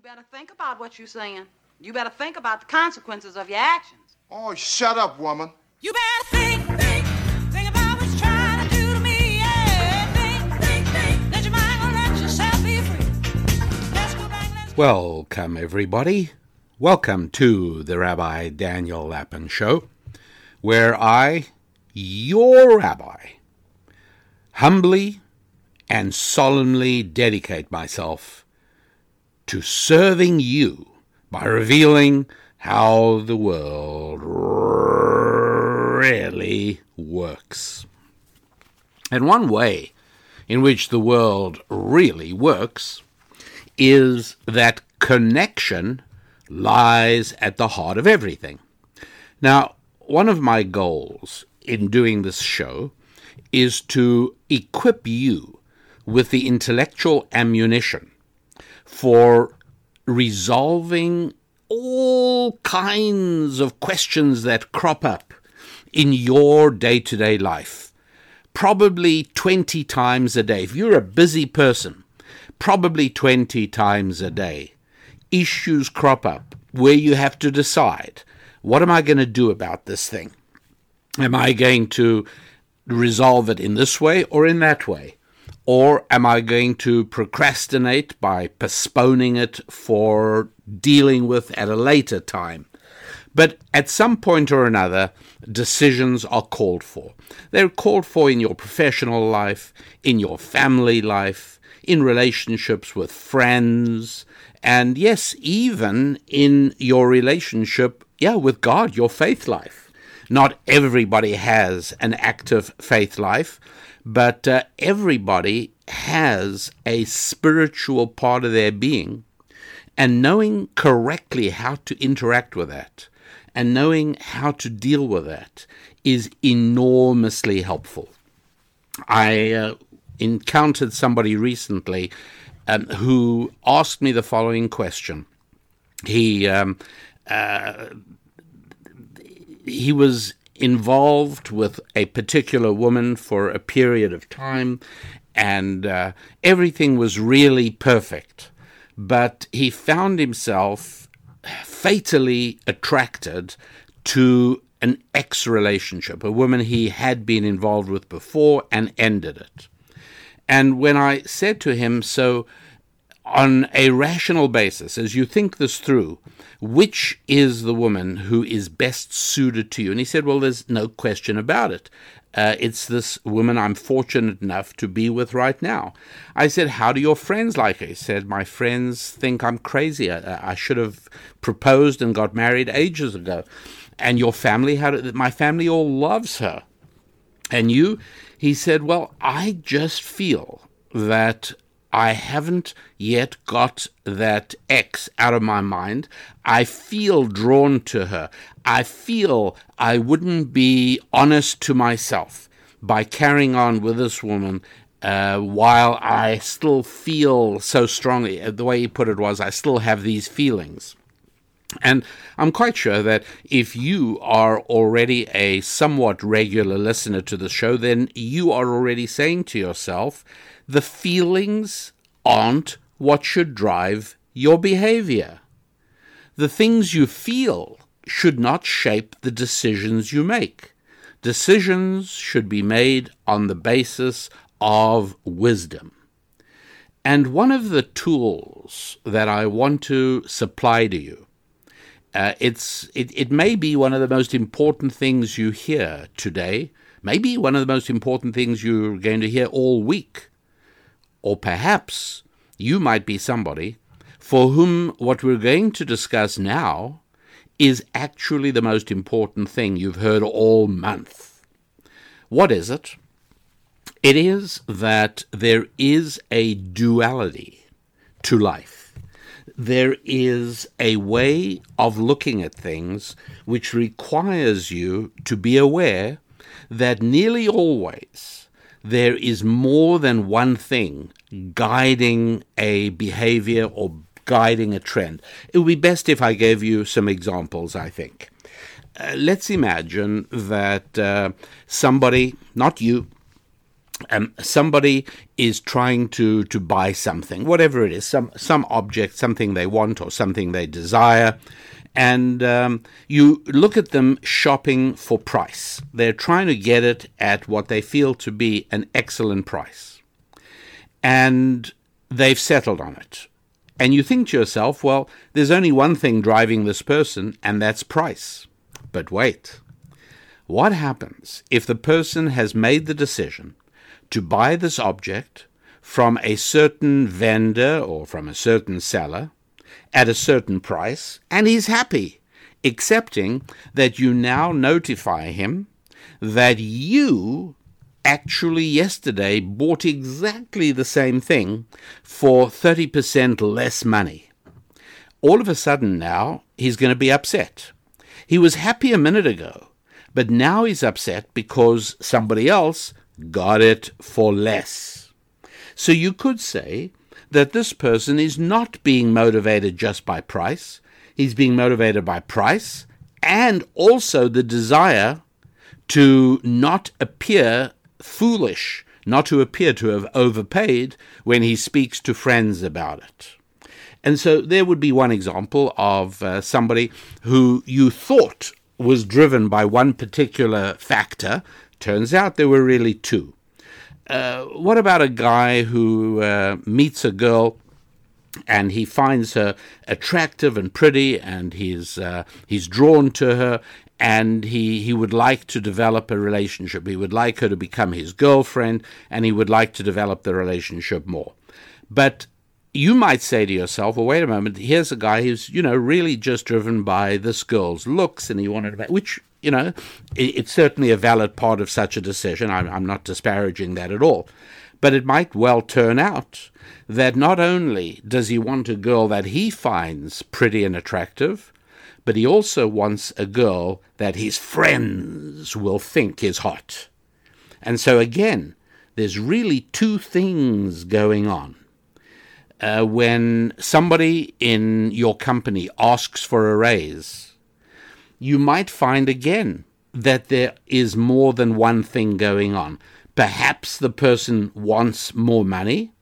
You better think about what you're saying. You better think about the consequences of your actions. Oh, shut up, woman. You better think, think, think about what you're trying to do to me. Yeah, think, think, think. Let your mind go, let yourself be free. Let's go back, let's Welcome, everybody. Welcome to the Rabbi Daniel Lapin Show, where I, your rabbi, humbly and solemnly dedicate myself to serving you by revealing how the world really works. And one way in which the world really works is that connection lies at the heart of everything. Now, one of my goals in doing this show is to equip you with the intellectual ammunition for resolving all kinds of questions that crop up in your day to day life. Probably 20 times a day. If you're a busy person, probably 20 times a day, issues crop up where you have to decide what am I going to do about this thing? Am I going to resolve it in this way or in that way? Or am I going to procrastinate by postponing it for dealing with at a later time? But at some point or another, decisions are called for. They're called for in your professional life, in your family life, in relationships with friends, and yes, even in your relationship, yeah, with God, your faith life. Not everybody has an active faith life, but uh, everybody has a spiritual part of their being. And knowing correctly how to interact with that and knowing how to deal with that is enormously helpful. I uh, encountered somebody recently um, who asked me the following question. He um, uh, he was involved with a particular woman for a period of time, and uh, everything was really perfect. But he found himself fatally attracted to an ex relationship, a woman he had been involved with before and ended it. And when I said to him, So, on a rational basis, as you think this through, which is the woman who is best suited to you? And he said, Well, there's no question about it. Uh, it's this woman I'm fortunate enough to be with right now. I said, How do your friends like her? He said, My friends think I'm crazy. I, I should have proposed and got married ages ago. And your family, how do, my family all loves her. And you? He said, Well, I just feel that I haven't yet got that X out of my mind. I feel drawn to her. I feel I wouldn't be honest to myself by carrying on with this woman uh, while I still feel so strongly. The way he put it was, I still have these feelings. And I'm quite sure that if you are already a somewhat regular listener to the show, then you are already saying to yourself, the feelings aren't what should drive your behavior. The things you feel should not shape the decisions you make. Decisions should be made on the basis of wisdom. And one of the tools that I want to supply to you, uh, it's, it, it may be one of the most important things you hear today, maybe one of the most important things you're going to hear all week. Or perhaps you might be somebody for whom what we're going to discuss now is actually the most important thing you've heard all month. What is it? It is that there is a duality to life. There is a way of looking at things which requires you to be aware that nearly always there is more than one thing guiding a behavior or guiding a trend. It would be best if I gave you some examples, I think. Uh, let's imagine that uh, somebody, not you, um, somebody is trying to, to buy something, whatever it is, some, some object, something they want or something they desire, and um, you look at them shopping for price. They're trying to get it at what they feel to be an excellent price. And they've settled on it. And you think to yourself, well, there's only one thing driving this person, and that's price. But wait. What happens if the person has made the decision to buy this object from a certain vendor or from a certain seller at a certain price, and he's happy, accepting that you now notify him that you actually yesterday bought exactly the same thing for 30% less money. All of a sudden now, he's going to be upset. He was happy a minute ago, but now he's upset because somebody else got it for less. So you could say that this person is not being motivated just by price, he's being motivated by price and also the desire to not appear foolish, not to appear to have overpaid when he speaks to friends about it. And so there would be one example of uh, somebody who you thought was driven by one particular factor. Turns out there were really two. Uh, what about a guy who uh, meets a girl and he finds her attractive and pretty and he's uh, he's drawn to her and he he would like to develop a relationship. He would like her to become his girlfriend and he would like to develop the relationship more. But you might say to yourself, well, wait a moment, here's a guy who's, you know, really just driven by this girl's looks and he wanted to, which, you know, it, it's certainly a valid part of such a decision. I'm, I'm not disparaging that at all. But it might well turn out that not only does he want a girl that he finds pretty and attractive, but he also wants a girl that his friends will think is hot. And so again, there's really two things going on uh, when somebody in your company asks for a raise, you might find again that there is more than one thing going on. Perhaps the person wants more money,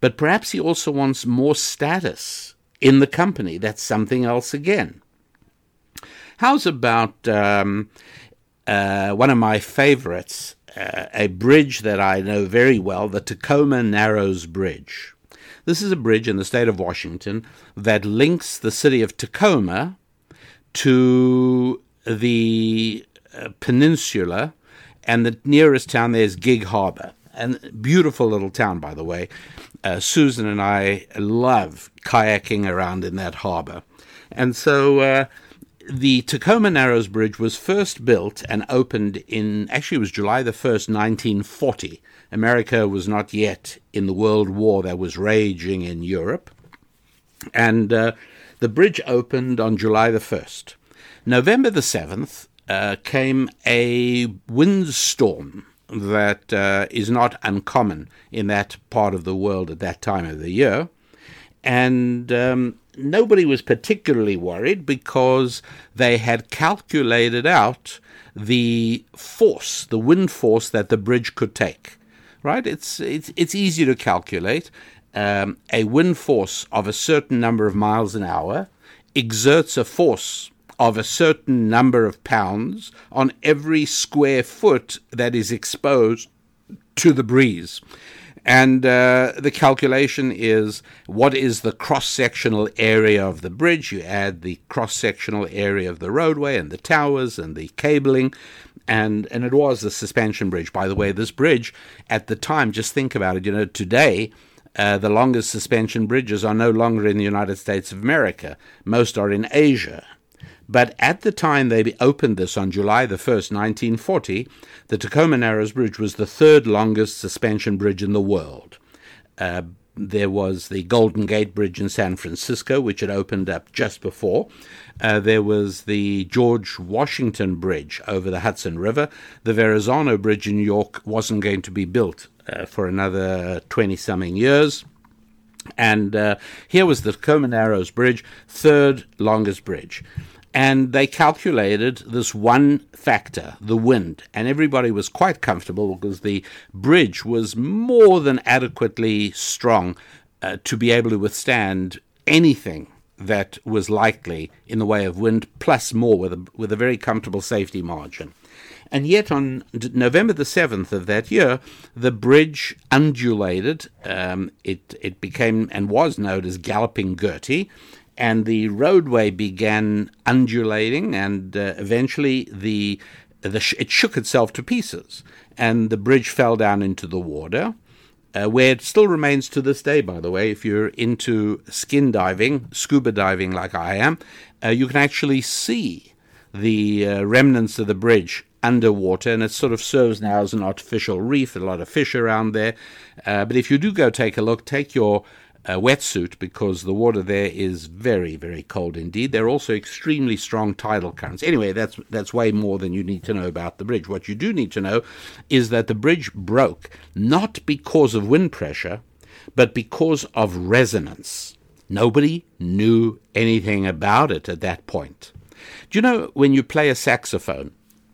but perhaps he also wants more status in the company. That's something else again. How's about um, uh, one of my favorites, uh, a bridge that I know very well, the Tacoma Narrows Bridge? This is a bridge in the state of Washington that links the city of Tacoma to the uh, peninsula, and the nearest town there is Gig Harbor. And beautiful little town, by the way. Uh, Susan and I love kayaking around in that harbor. And so uh, the Tacoma Narrows Bridge was first built and opened in, actually, it was July the 1st, 1940. America was not yet in the World War that was raging in Europe. And uh, the bridge opened on July the 1st. November the 7th uh, came a windstorm that uh, is not uncommon in that part of the world at that time of the year. And um, nobody was particularly worried because they had calculated out the force, the wind force that the bridge could take right? It's it's it's easy to calculate. Um, a wind force of a certain number of miles an hour exerts a force of a certain number of pounds on every square foot that is exposed to the breeze. And uh, the calculation is what is the cross sectional area of the bridge? You add the cross sectional area of the roadway and the towers and the cabling, and and it was the suspension bridge. By the way, this bridge at the time, just think about it. You know, today. Uh, the longest suspension bridges are no longer in the United States of America. Most are in Asia. But at the time they opened this on July the 1st, 1940, the Tacoma Narrows Bridge was the third longest suspension bridge in the world. Uh, there was the Golden Gate Bridge in San Francisco, which had opened up just before. Uh, there was the George Washington Bridge over the Hudson River. The Verrazano Bridge in New York wasn't going to be built uh, for another 20 something years. And uh, here was the Tacoma Narrows Bridge, third longest bridge. And they calculated this one factor, the wind, and everybody was quite comfortable because the bridge was more than adequately strong uh, to be able to withstand anything that was likely in the way of wind, plus more with a, with a very comfortable safety margin. And yet, on November the 7th of that year, the bridge undulated. Um, it, it became and was known as Galloping Gertie. And the roadway began undulating, and uh, eventually the, the sh- it shook itself to pieces. And the bridge fell down into the water. Uh, where it still remains to this day, by the way. If you're into skin diving, scuba diving like I am, uh, you can actually see the uh, remnants of the bridge underwater, and it sort of serves now as an artificial reef. A lot of fish around there. Uh, but if you do go take a look, take your uh, wetsuit because the water there is very, very cold indeed. There are also extremely strong tidal currents. Anyway, that's that's way more than you need to know about the bridge. What you do need to know is that the bridge broke not because of wind pressure, but because of resonance. Nobody knew anything about it at that point. Do you know when you play a saxophone?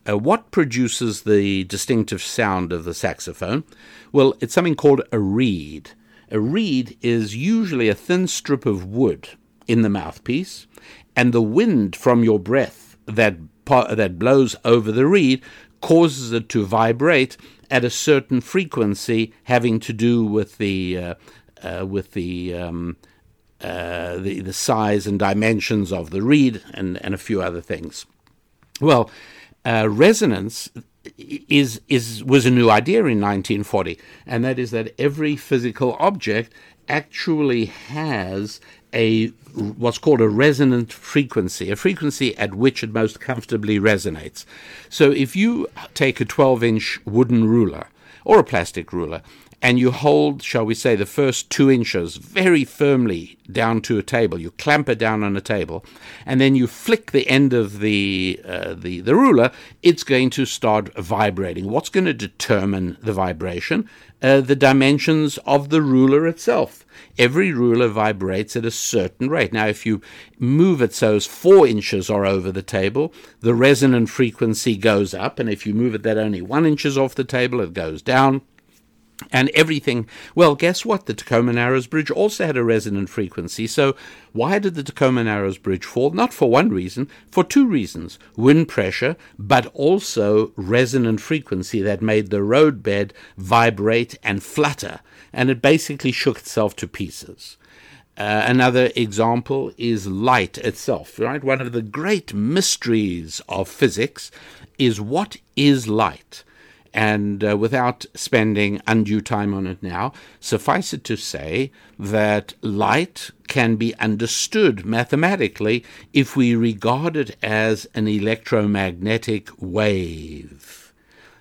Uh, what produces the distinctive sound of the saxophone? Well, it's something called a reed. A reed is usually a thin strip of wood in the mouthpiece, and the wind from your breath that that blows over the reed causes it to vibrate at a certain frequency, having to do with the uh, uh, with the, um, uh, the the size and dimensions of the reed, and and a few other things. Well, uh, resonance is is was a new idea in 1940, and that is that every physical object actually has a what's called a resonant frequency, a frequency at which it most comfortably resonates. So if you take a 12-inch wooden ruler or a plastic ruler and you hold, shall we say, the first two inches very firmly down to a table. You clamp it down on a table, and then you flick the end of the uh, the the ruler. It's going to start vibrating. What's going to determine the vibration? Uh, the dimensions of the ruler itself. Every ruler vibrates at a certain rate. Now, if you move it so as four inches are over the table, the resonant frequency goes up, and if you move it that only one inches off the table, it goes down and everything. Well, guess what? The Tacoma Narrows Bridge also had a resonant frequency. So, why did the Tacoma Narrows Bridge fall? Not for one reason, for two reasons wind pressure, but also resonant frequency that made the roadbed vibrate and flutter. And it basically shook itself to pieces. Uh, another example is light itself, right? One of the great mysteries of physics is what is light? And uh, without spending undue time on it now, suffice it to say that light can be understood mathematically if we regard it as an electromagnetic wave.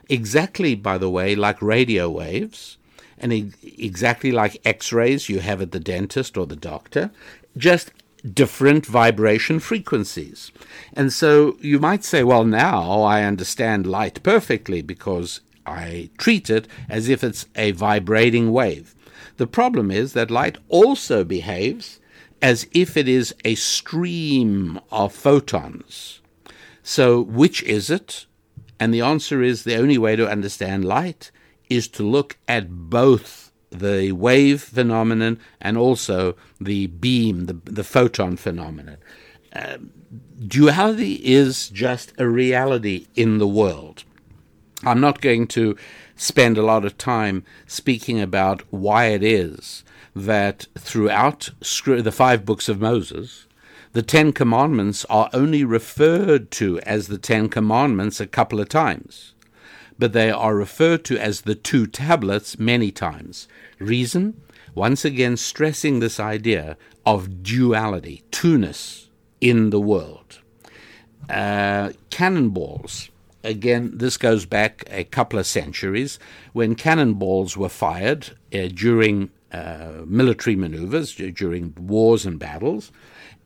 Exactly, by the way, like radio waves, and e- exactly like x rays you have at the dentist or the doctor, just different vibration frequencies. And so you might say, well, now I understand light perfectly because I treat it as if it's a vibrating wave. The problem is that light also behaves as if it is a stream of photons. So, which is it? And the answer is the only way to understand light is to look at both the wave phenomenon and also the beam, the, the photon phenomenon. Uh, duality is just a reality in the world. I'm not going to spend a lot of time speaking about why it is that throughout the five books of Moses, the Ten Commandments are only referred to as the Ten Commandments a couple of times, but they are referred to as the two tablets many times. Reason? Once again, stressing this idea of duality, two-ness in the world. Uh, cannonballs again, this goes back a couple of centuries when cannonballs were fired uh, during uh, military maneuvers during wars and battles,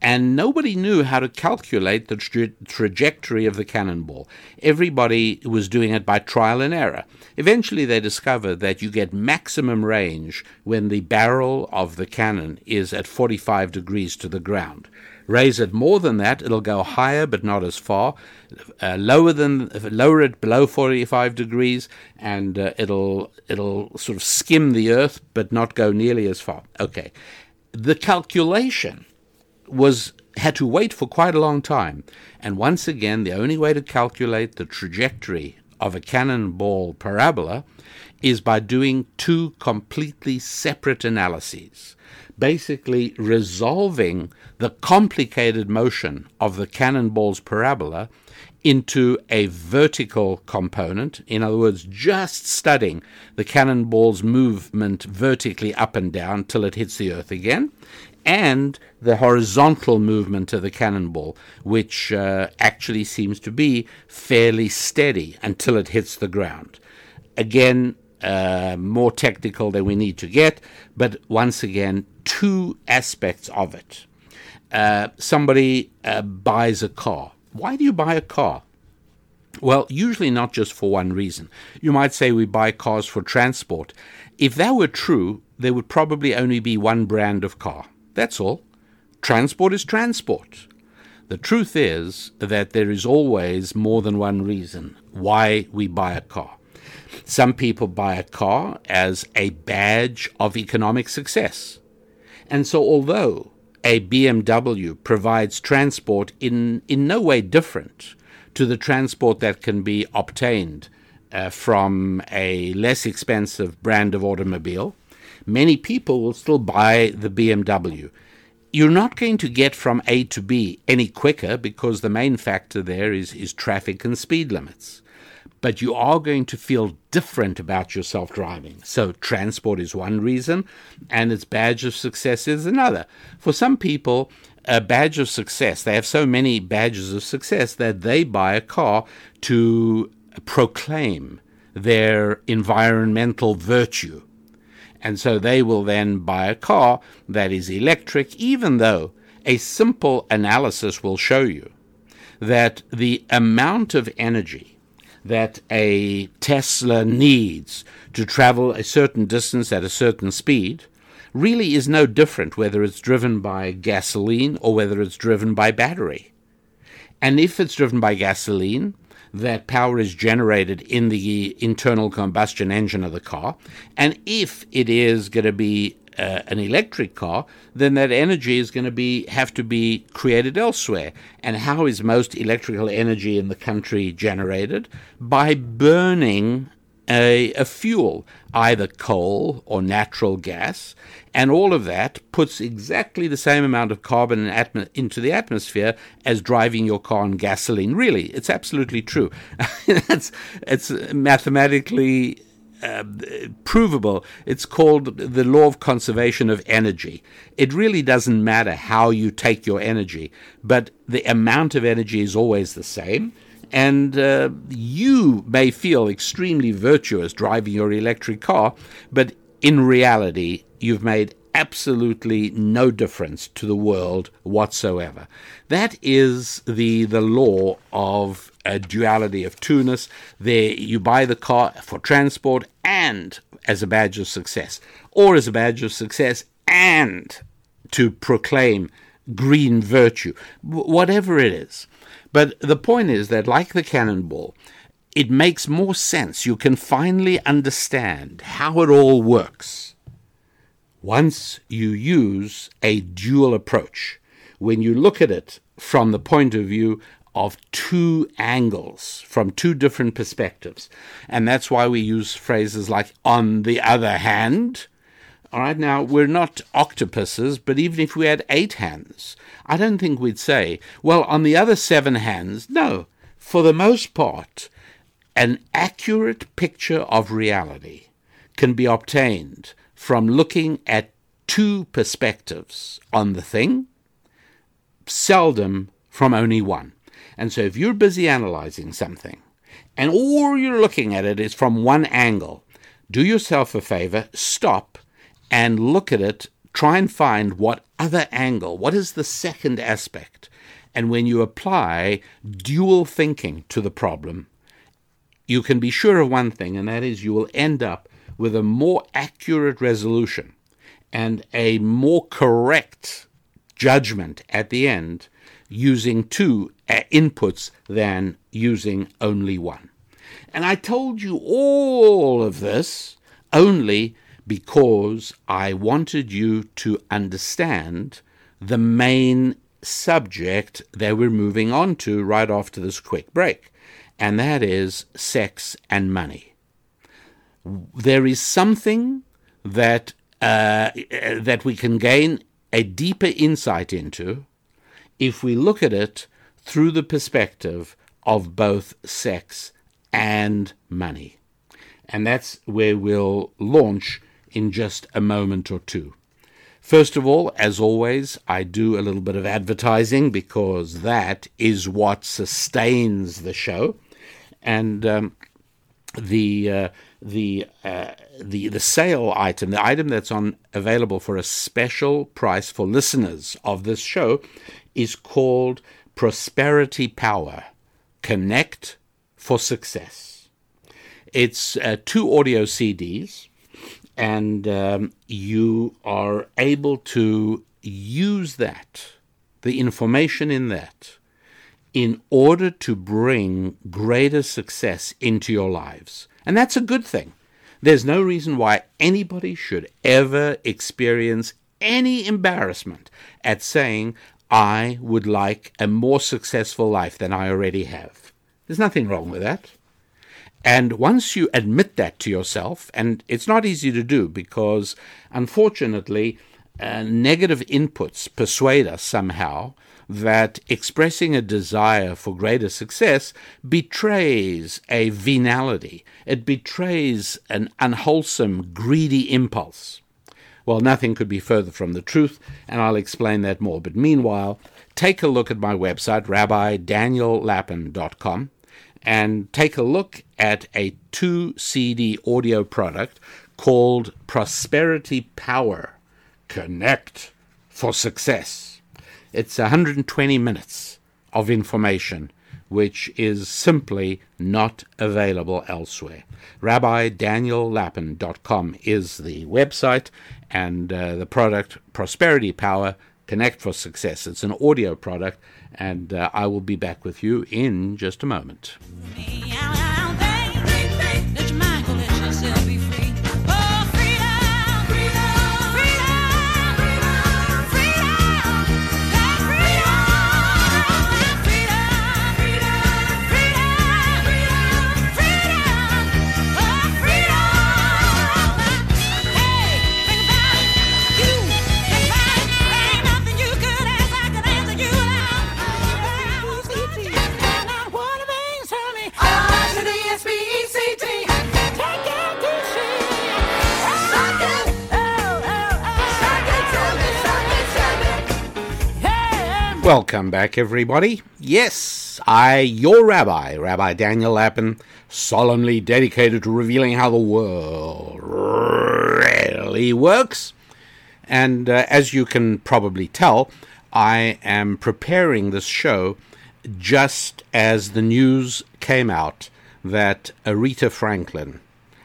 and nobody knew how to calculate the tra- trajectory of the cannonball. Everybody was doing it by trial and error. Eventually, they discovered that you get maximum range when the barrel of the cannon is at 45 degrees to the ground. Raise it more than that, it'll go higher but not as far. Uh, lower than lower it below 45 degrees, and uh, it'll it'll sort of skim the earth but not go nearly as far. Okay, the calculation was had to wait for quite a long time. And once again, the only way to calculate the trajectory of a cannonball parabola is by doing two completely separate analyses. Basically, resolving the complicated motion of the cannonball's parabola into a vertical component, in other words, just studying the cannonball's movement vertically up and down till it hits the earth again, and the horizontal movement of the cannonball, which uh, actually seems to be fairly steady until it hits the ground. Again, uh, more technical than we need to get, but once again, two aspects of it. Uh, somebody uh, buys a car. Why do you buy a car? Well, usually not just for one reason. You might say we buy cars for transport. If that were true, there would probably only be one brand of car. That's all. Transport is transport. The truth is that there is always more than one reason why we buy a car. Some people buy a car as a badge of economic success. And so, although a BMW provides transport in, in no way different to the transport that can be obtained uh, from a less expensive brand of automobile, many people will still buy the BMW. You're not going to get from A to B any quicker because the main factor there is, is traffic and speed limits. But you are going to feel different about yourself driving. So, transport is one reason, and its badge of success is another. For some people, a badge of success, they have so many badges of success that they buy a car to proclaim their environmental virtue. And so they will then buy a car that is electric, even though a simple analysis will show you that the amount of energy that a Tesla needs to travel a certain distance at a certain speed really is no different whether it's driven by gasoline or whether it's driven by battery. And if it's driven by gasoline, that power is generated in the internal combustion engine of the car. And if it is going to be uh, an electric car, then that energy is going to be have to be created elsewhere. And how is most electrical energy in the country generated? By burning a, a fuel, either coal or natural gas, and all of that puts exactly the same amount of carbon atmo- into the atmosphere as driving your car on gasoline. Really, it's absolutely true. it's, it's mathematically uh, provable. It's called the law of conservation of energy. It really doesn't matter how you take your energy, but the amount of energy is always the same. And uh, you may feel extremely virtuous driving your electric car, but in reality, you've made absolutely no difference to the world whatsoever. That is the the law of a duality of two-ness. There, you buy the car for transport and as a badge of success, or as a badge of success and to proclaim green virtue, whatever it is. But the point is that, like the cannonball, it makes more sense. You can finally understand how it all works once you use a dual approach. When you look at it from the point of view of two angles, from two different perspectives. And that's why we use phrases like, on the other hand. All right, now we're not octopuses, but even if we had eight hands, I don't think we'd say, well, on the other seven hands, no. For the most part, an accurate picture of reality can be obtained from looking at two perspectives on the thing, seldom from only one. And so if you're busy analyzing something and all you're looking at it is from one angle, do yourself a favor, stop and look at it, try and find what other angle, what is the second aspect. And when you apply dual thinking to the problem, you can be sure of one thing, and that is you will end up with a more accurate resolution and a more correct judgment at the end using two uh, inputs than using only one. And I told you all of this only because I wanted you to understand the main subject that we're moving on to right after this quick break, and that is sex and money. There is something that uh, that we can gain a deeper insight into if we look at it through the perspective of both sex and money. And that's where we'll launch in just a moment or two. First of all, as always, I do a little bit of advertising because that is what sustains the show. And um, the uh, the uh, the the sale item, the item that's on available for a special price for listeners of this show, is called Prosperity Power. Connect for success. It's uh, two audio CDs, and um, you are able to use that, the information in that, in order to bring greater success into your lives. And that's a good thing. There's no reason why anybody should ever experience any embarrassment at saying, I would like a more successful life than I already have. There's nothing wrong with that. And once you admit that to yourself, and it's not easy to do because unfortunately, uh, negative inputs persuade us somehow that expressing a desire for greater success betrays a venality. It betrays an unwholesome, greedy impulse. Well, nothing could be further from the truth, and I'll explain that more. But meanwhile, take a look at my website, rabbidaniellapin.com, and take a look at a two CD audio product called Prosperity Power Connect for Success. It's 120 minutes of information which is simply not available elsewhere. RabbiDanielLapin.com is the website, and uh, the product Prosperity Power Connect for Success. It's an audio product, and uh, I will be back with you in just a moment. Welcome back, everybody. Yes, I, your rabbi, Rabbi Daniel Lapin, solemnly dedicated to revealing how the world really works. And uh, as you can probably tell, I am preparing this show just as the news came out that Aretha Franklin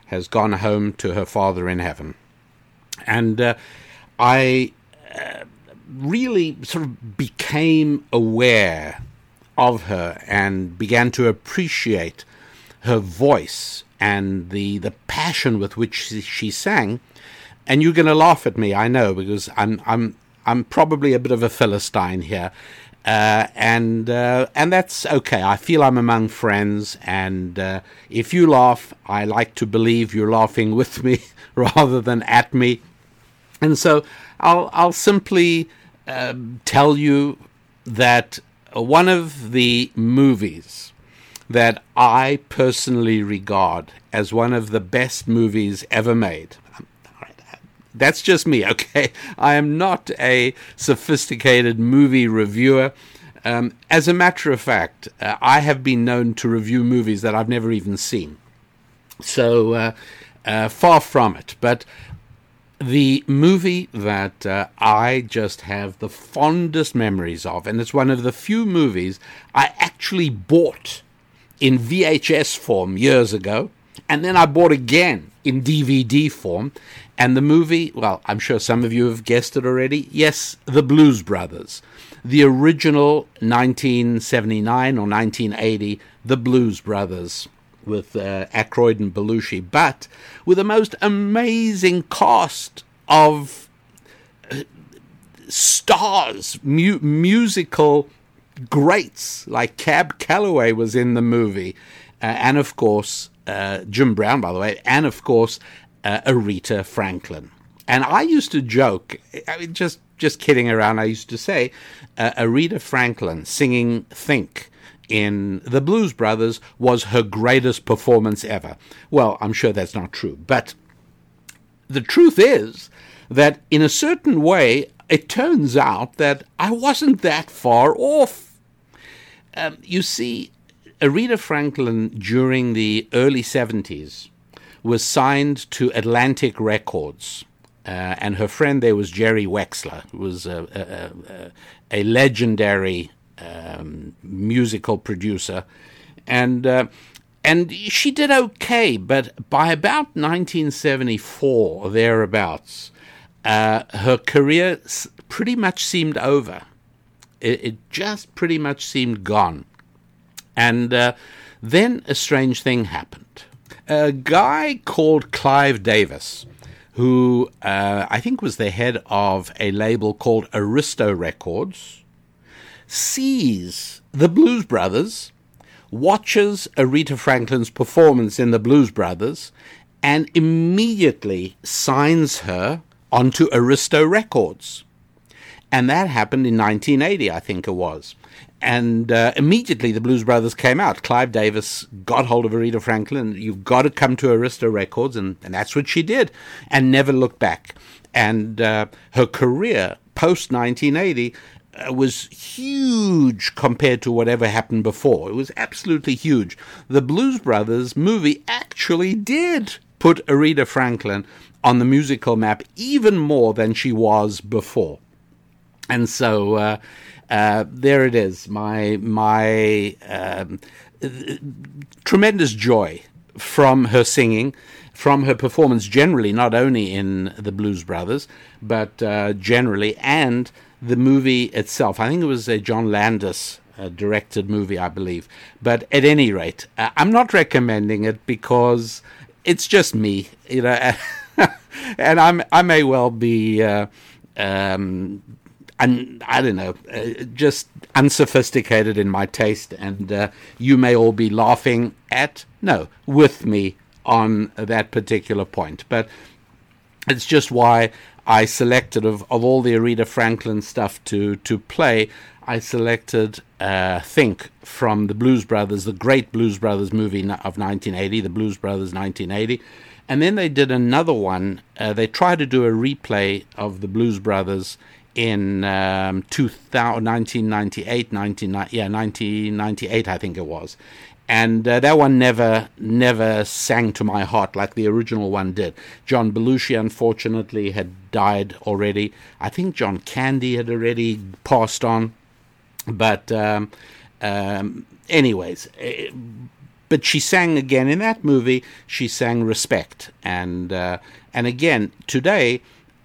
has gone home to her father in heaven. And uh, I really sort of became aware of her and began to appreciate her voice and the the passion with which she, sang. And you're going to laugh at me, I know, because I'm I'm I'm probably a bit of a philistine here, uh, and uh, and that's okay. I feel I'm among friends, and uh, if you laugh, I like to believe you're laughing with me rather than at me. And so I'll I'll simply um, tell you that one of the movies that I personally regard as one of the best movies ever made. That's just me, okay? I am not a sophisticated movie reviewer. Um, as a matter of fact, uh, I have been known to review movies that I've never even seen. So uh, uh, far from it. But the movie that uh, I just have the fondest memories of, and it's one of the few movies I actually bought in VHS form years ago, and then I bought again in DVD form. And the movie, well, I'm sure some of you have guessed it already. Yes, The Blues Brothers. The original 1979 or 1980, The Blues Brothers with uh, Aykroyd and Belushi, but with the most amazing cast of uh, stars, mu- musical greats like Cab Calloway was in the movie, uh, and of course uh, Jim Brown, by the way, and of course uh, Aretha Franklin. And I used to joke, I mean, just just kidding around. I used to say uh, Aretha Franklin singing "Think." In The Blues Brothers was her greatest performance ever. Well, I'm sure that's not true, but the truth is that in a certain way, it turns out that I wasn't that far off. Um, you see, Aretha Franklin during the early 70s was signed to Atlantic Records. Uh, and her friend there was Jerry Wexler, who was a, a, a, a legendary um, musical producer. And uh, and she did okay, but by about 1974 or thereabouts, uh, her career pretty much seemed over. It, it just pretty much seemed gone. And uh, then a strange thing happened. A guy called Clive Davis, who uh, I think was the head of a label called Arista Records, sees the Blues Brothers, watches Aretha Franklin's performance in the Blues Brothers, and immediately signs her onto Arista Records. And that happened in 1980, I think it was. And uh, immediately the Blues Brothers came out. Clive Davis got hold of Aretha Franklin. You've got to come to Arista Records. And, and that's what she did and never looked back. And uh, her career post 1980 uh, was huge compared to whatever happened before. It was absolutely huge. The Blues Brothers movie actually did put Aretha Franklin on the musical map even more than she was before. And so uh, uh, there it is. My my um, tremendous joy from her singing, from her performance generally, not only in the Blues Brothers, but uh, generally, and the movie itself. I think it was a John Landis uh, directed movie, I believe. But at any rate, uh, I'm not recommending it because it's just me, you know, and I'm I may well be. Uh, um, I don't know, uh, just unsophisticated in my taste, and uh, you may all be laughing at, no, with me on that particular point. But it's just why I selected, of, of all the Aretha Franklin stuff to, to play, I selected uh, Think from the Blues Brothers, the great Blues Brothers movie of 1980, the Blues Brothers 1980. And then they did another one. Uh, they tried to do a replay of the Blues Brothers in um, 2000, 1998, 19, yeah, 1998, I think it was. And uh, that one never, never sang to my heart like the original one did. John Belushi, unfortunately, had died already. I think John Candy had already passed on. But, um, um, anyways, eh, but she sang again in that movie. She sang "Respect," and uh, and again today,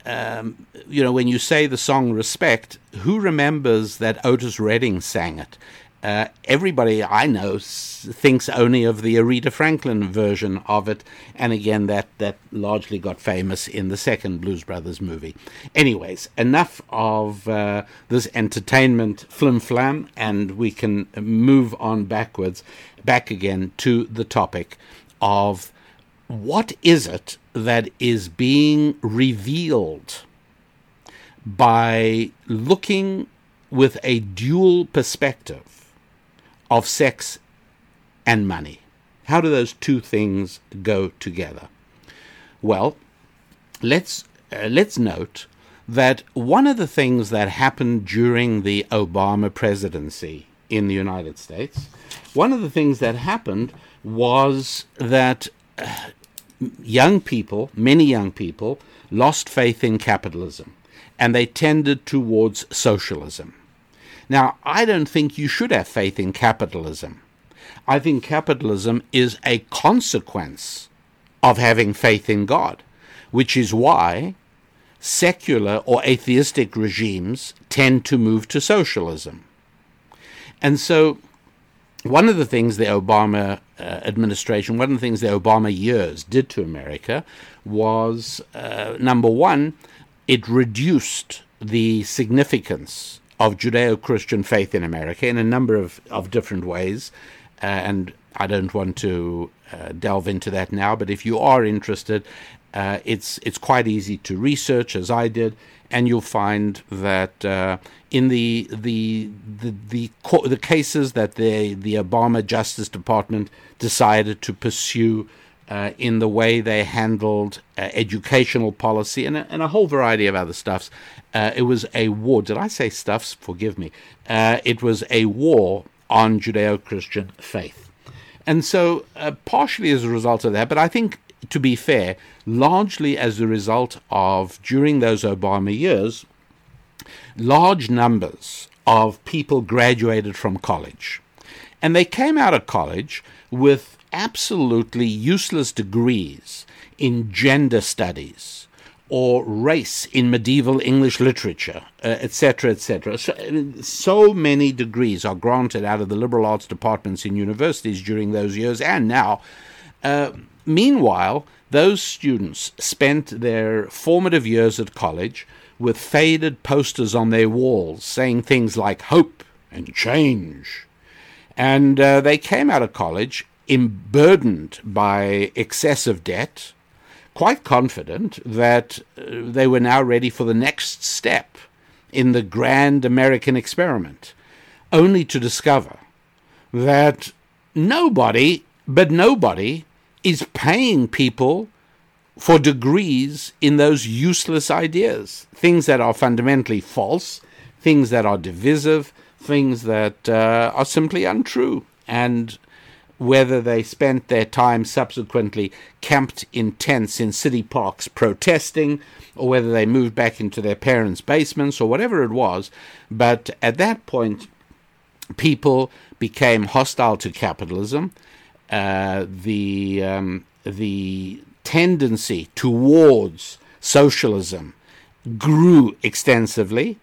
um, you know, when you say the song "Respect," who remembers that Otis Redding sang it? Uh, everybody I know s- thinks only of the Aretha Franklin version of it, and again, that that largely got famous in the second Blues Brothers movie. Anyways, enough of uh, this entertainment flim flam, and we can move on backwards, back again to the topic of what is it that is being revealed by looking with a dual perspective of sex and money. How do those two things go together? Well, let's uh, let's note that one of the things that happened during the Obama presidency in the United States, one of the things that happened was that uh, young people, many young people, lost faith in capitalism and they tended towards socialism. Now, I don't think you should have faith in capitalism. I think capitalism is a consequence of having faith in God, which is why secular or atheistic regimes tend to move to socialism. And so, one of the things the Obama uh, administration, one of the things the Obama years did to America was uh, number one, it reduced the significance of Judeo Christian faith in America in a number of, of different ways. Uh, and I don't want to uh, delve into that now, but if you are interested, uh, it's, it's quite easy to research, as I did, and you'll find that uh, in the the the the, co- the cases that the the Obama Justice Department decided to pursue uh, in the way they handled uh, educational policy and a, and a whole variety of other stuffs, uh, it was a war. Did I say stuffs? Forgive me. Uh, it was a war on Judeo-Christian faith, and so uh, partially as a result of that, but I think to be fair, largely as a result of during those Obama years, large numbers of people graduated from college. And they came out of college with absolutely useless degrees in gender studies or race in medieval English literature, uh, etc., etc. So, so many degrees are granted out of the liberal arts departments in universities during those years and now. Uh, meanwhile, those students spent their formative years at college with faded posters on their walls saying things like hope and change. And uh, they came out of college burdened by excessive debt, quite confident that uh, they were now ready for the next step in the grand American experiment, only to discover that nobody, but nobody, is paying people for degrees in those useless ideas, things that are fundamentally false, things that are divisive, things that uh, are simply untrue. And whether they spent their time subsequently camped in tents in city parks protesting, or whether they moved back into their parents' basements, or whatever it was. But at that point, people became hostile to capitalism. Uh, the um, the tendency towards socialism grew extensively.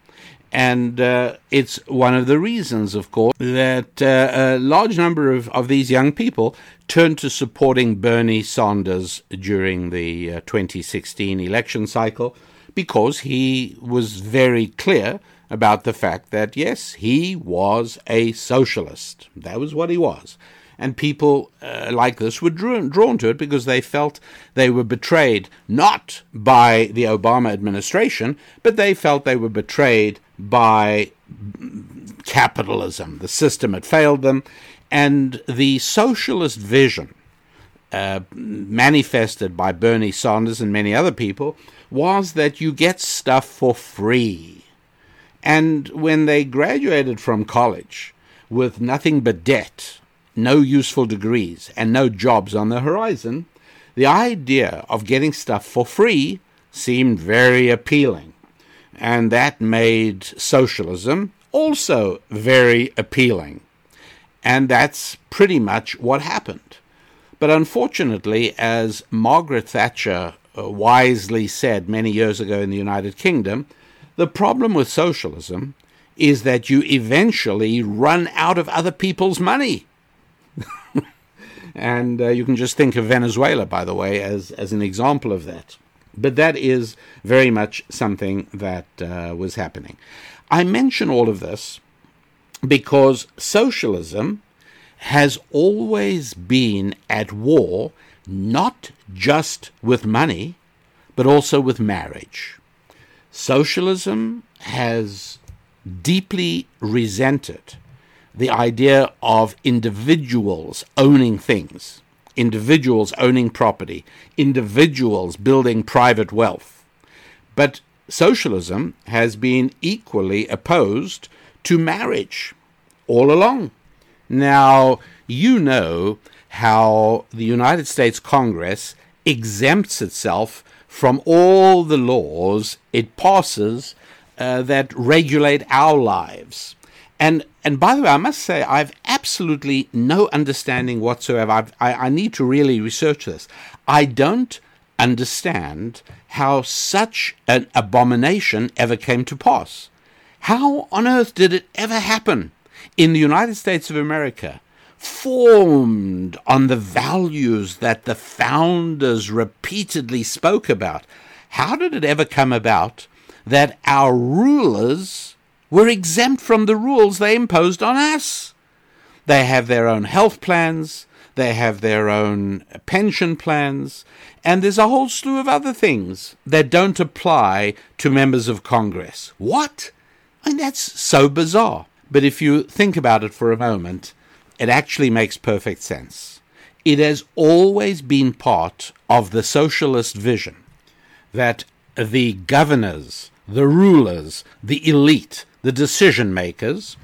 And uh, it's one of the reasons, of course, that uh, a large number of, of these young people turned to supporting Bernie Sanders during the uh, 2016 election cycle because he was very clear about the fact that, yes, he was a socialist. That was what he was and people uh, like this were drawn, drawn to it because they felt they were betrayed not by the Obama administration, but they felt they were betrayed by capitalism. The system had failed them, and the socialist vision. Uh, manifested by Bernie Sanders and many other people was that you get stuff for free. And when they graduated from college with nothing but debt no useful degrees, and no jobs on the horizon, the idea of getting stuff for free seemed very appealing. And that made socialism also very appealing. And that's pretty much what happened. But unfortunately, as Margaret Thatcher uh, wisely said many years ago in the United Kingdom, the problem with socialism is that you eventually run out of other people's money. And uh, you can just think of Venezuela, by the way, as, as an example of that. But that is very much something that uh, was happening. I mention all of this because socialism has always been at war not just with money, but also with marriage. Socialism has deeply resented the idea of individuals owning things, individuals owning property, individuals building private wealth. But socialism has been equally opposed to marriage all along. Now, you know how the United States Congress exempts itself from all the laws it passes uh, that regulate our lives. And and by the way, I must say I've absolutely no understanding whatsoever. I've, I I need to really research this. I don't understand how such an abomination ever came to pass. How on earth did it ever happen in the United States of America? Formed on the values that the founders repeatedly spoke about. How did it ever come about that our rulers were exempt from the rules they imposed on us? They have their own health plans, they have their own pension plans, and there's a whole slew of other things that don't apply to members of Congress. What? I mean, that's so bizarre. But if you think about it for a moment, it actually makes perfect sense. It has always been part of the socialist vision that the governors, the rulers, the elite, the decision makers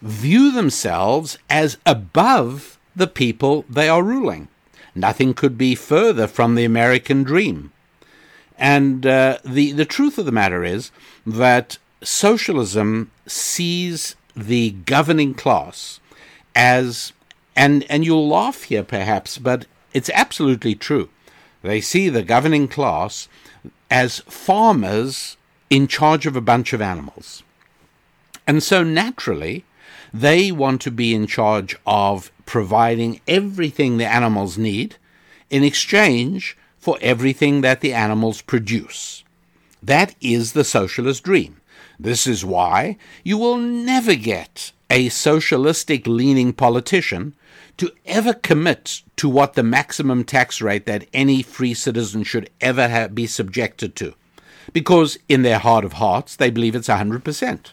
view themselves as above the people they are ruling. Nothing could be further from the American dream. And uh, the, the truth of the matter is that socialism sees the governing class as, and, and you'll laugh here perhaps, but it's absolutely true. They see the governing class as farmers in charge of a bunch of animals. And so naturally, they want to be in charge of providing everything the animals need in exchange for everything that the animals produce. That is the socialist dream. This is why you will never get a socialistic leaning politician to ever commit to what the maximum tax rate that any free citizen should ever be subjected to. Because in their heart of hearts, they believe it's 100%.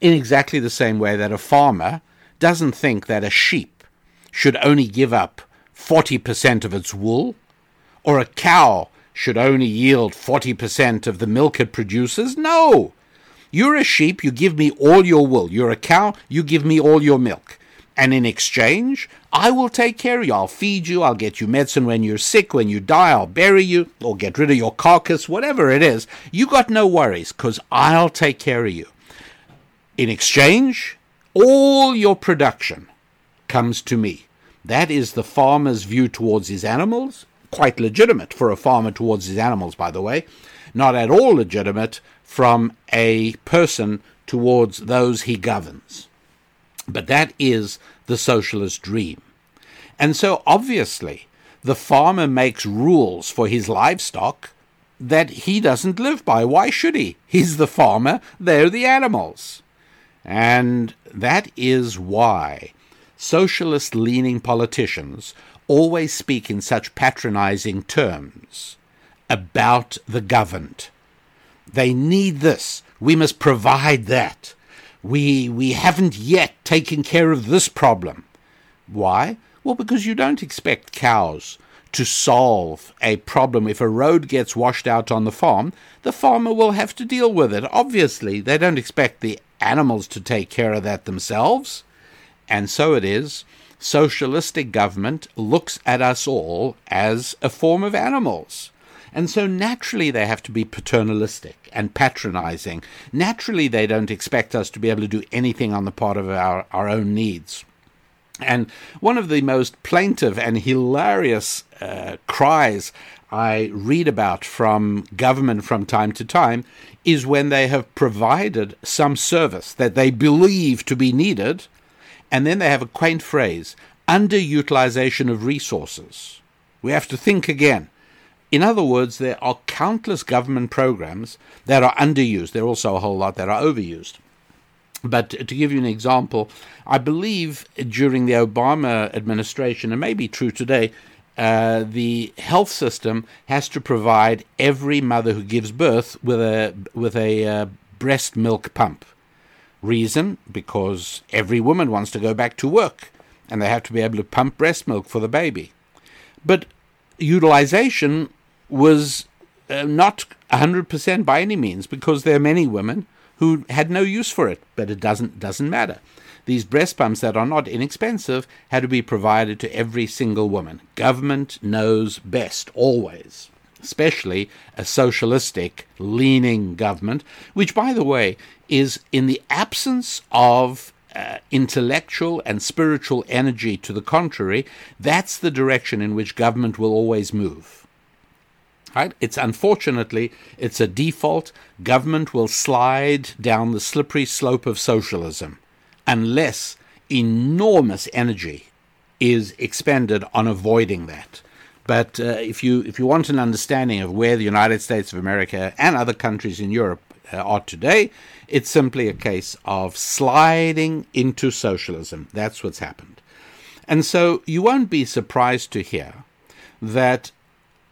In exactly the same way that a farmer doesn't think that a sheep should only give up 40% of its wool, or a cow should only yield 40% of the milk it produces. No! You're a sheep, you give me all your wool. You're a cow, you give me all your milk. And in exchange, I will take care of you. I'll feed you, I'll get you medicine when you're sick, when you die, I'll bury you, or get rid of your carcass, whatever it is. You got no worries, because I'll take care of you. In exchange, all your production comes to me. That is the farmer's view towards his animals. Quite legitimate for a farmer towards his animals, by the way. Not at all legitimate from a person towards those he governs. But that is the socialist dream. And so obviously, the farmer makes rules for his livestock that he doesn't live by. Why should he? He's the farmer, they're the animals. And that is why socialist leaning politicians always speak in such patronizing terms about the governed. They need this. We must provide that. We, we haven't yet taken care of this problem. Why? Well, because you don't expect cows to solve a problem. If a road gets washed out on the farm, the farmer will have to deal with it. Obviously, they don't expect the animals to take care of that themselves. And so it is. Socialistic government looks at us all as a form of animals. And so naturally they have to be paternalistic and patronizing. Naturally they don't expect us to be able to do anything on the part of our, our own needs. And one of the most plaintive and hilarious uh, cries I read about from government from time to time is when they have provided some service that they believe to be needed, and then they have a quaint phrase underutilization of resources. We have to think again. In other words, there are countless government programs that are underused. There are also a whole lot that are overused. But to give you an example, I believe during the Obama administration, and may be true today, uh, the health system has to provide every mother who gives birth with a with a uh, breast milk pump. Reason because every woman wants to go back to work, and they have to be able to pump breast milk for the baby. But utilization was uh, not 100% by any means because there are many women who had no use for it, but it doesn't doesn't matter. These breast pumps that are not inexpensive had to be provided to every single woman. Government knows best always. especially a socialistic leaning government, which, by the way, is in the absence of uh, intellectual and spiritual energy to the contrary, that's the direction in which government will always move. Right? It's unfortunately it's a default. Government will slide down the slippery slope of socialism unless enormous energy is expended on avoiding that. But uh, if you if you want an understanding of where the United States of America and other countries in Europe uh, are today, it's simply a case of sliding into socialism. That's what's happened. And so you won't be surprised to hear that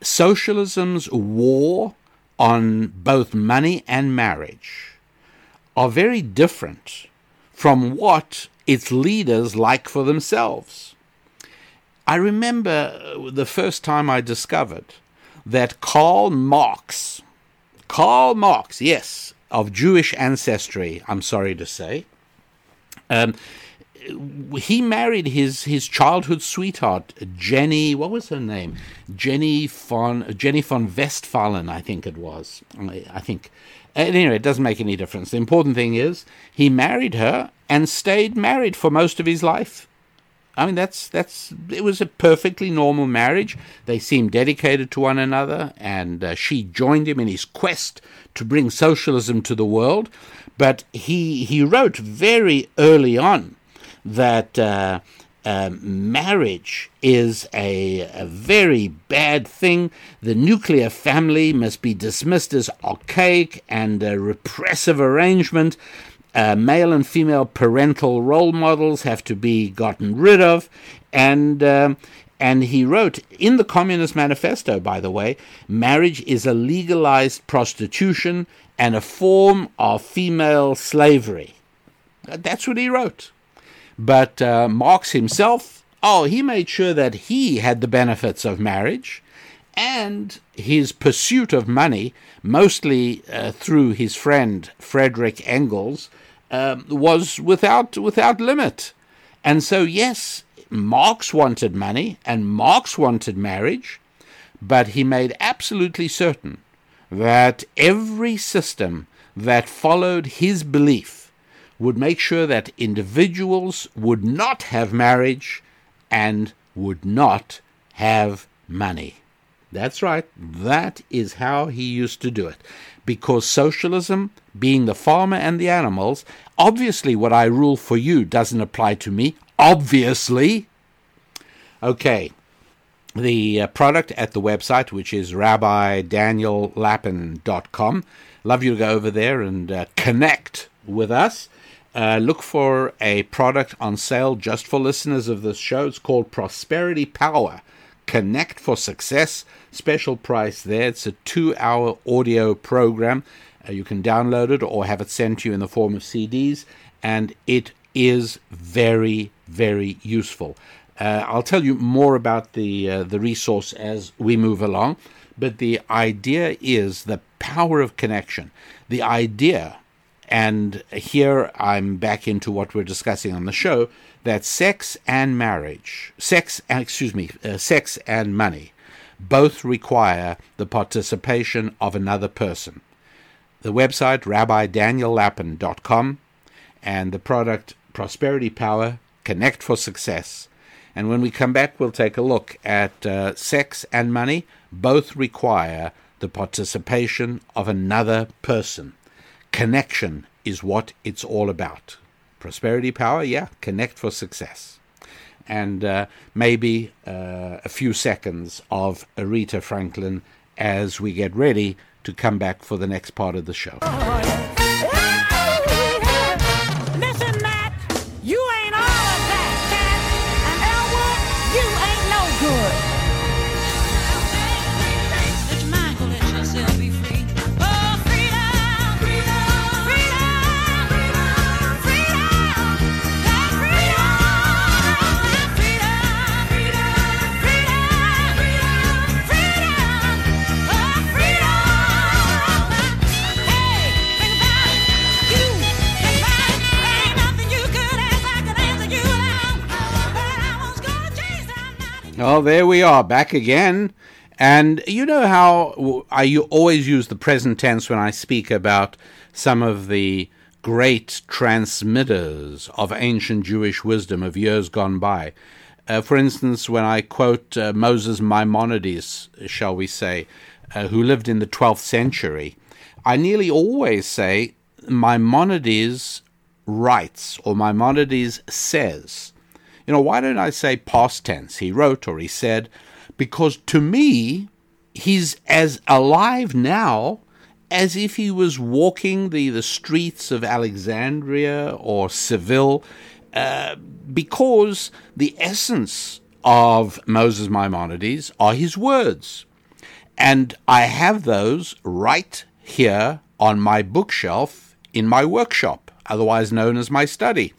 socialism's war on both money and marriage are very different from what its leaders like for themselves. I remember uh, the first time I discovered that Karl Marx, Karl Marx, yes, of Jewish ancestry, I'm sorry to say, um, he married his his childhood sweetheart Jenny. What was her name? Jenny von Jenny von Westphalen, I think it was. I, I think. Anyway, it doesn't make any difference. The important thing is he married her and stayed married for most of his life. I mean, that's that's it was a perfectly normal marriage. They seemed dedicated to one another, and uh, she joined him in his quest to bring socialism to the world. But he he wrote very early on that uh, uh, marriage is a, a very bad thing. The nuclear family must be dismissed as archaic and a repressive arrangement. Uh, male and female parental role models have to be gotten rid of, and um, and he wrote in the Communist Manifesto, by the way, marriage is a legalized prostitution and a form of female slavery. That's what he wrote. But uh, Marx himself, oh, he made sure that he had the benefits of marriage and his pursuit of money, mostly uh, through his friend Frederick Engels, um, was without without limit. And so, yes, Marx wanted money and Marx wanted marriage, but he made absolutely certain that every system that followed his belief would make sure that individuals would not have marriage and would not have money. That's right, that is how he used to do it. Because socialism, being the farmer and the animals, obviously what I rule for you doesn't apply to me. Obviously. Okay, the uh, product at the website, which is rabbidaniellapin.com. Love you to go over there and uh, connect with us. Uh, look for a product on sale just for listeners of this show. It's called Prosperity Power. Connect for Success. Special price there. It's a two hour audio program. Uh, you can download it or have it sent to you in the form of CDs, and it is very, very useful. Uh, I'll tell you more about the uh, the resource as we move along, but the idea is the power of connection. The idea and here I'm back into what we're discussing on the show that sex and marriage, sex, excuse me, uh, sex and money both require the participation of another person. The website, rabbidaniellapin.com, and the product Prosperity Power, Connect for Success. And when we come back, we'll take a look at uh, sex and money both require the participation of another person. Connection is what it's all about. Prosperity power, yeah, connect for success. And uh, maybe uh, a few seconds of Aretha Franklin as we get ready to come back for the next part of the show. Oh, there we are, back again. And you know how I always use the present tense when I speak about some of the great transmitters of ancient Jewish wisdom of years gone by. Uh, for instance, when I quote uh, Moses Maimonides, shall we say, uh, who lived in the 12th century, I nearly always say Maimonides writes or Maimonides says. You know, why don't I say past tense? He wrote or he said, because to me, he's as alive now as if he was walking the, the streets of Alexandria or Seville, uh, because the essence of Moses Maimonides are his words. And I have those right here on my bookshelf in my workshop, otherwise known as my study.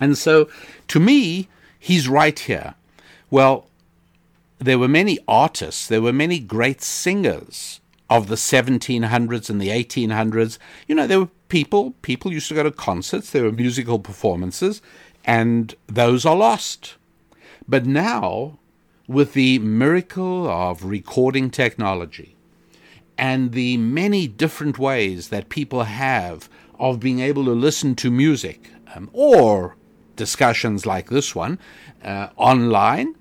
And so, to me, he's right here. Well, there were many artists, there were many great singers of the 1700s and the 1800s. You know, there were people, people used to go to concerts, there were musical performances, and those are lost. But now, with the miracle of recording technology and the many different ways that people have of being able to listen to music um, or discussions like this one uh, online,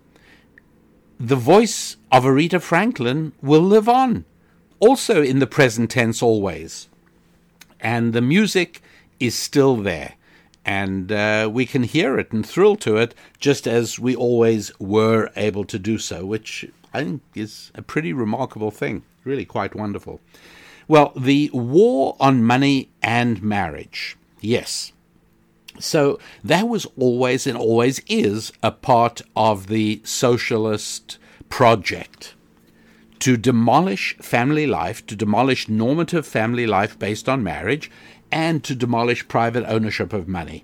the voice of Aretha Franklin will live on, also in the present tense always. And the music is still there. And uh, we can hear it and thrill to it just as we always were able to do so, which I think is a pretty remarkable thing. Really quite wonderful. Well, the war on money and marriage. Yes, so that was always and always is a part of the socialist project to demolish family life, to demolish normative family life based on marriage, and to demolish private ownership of money.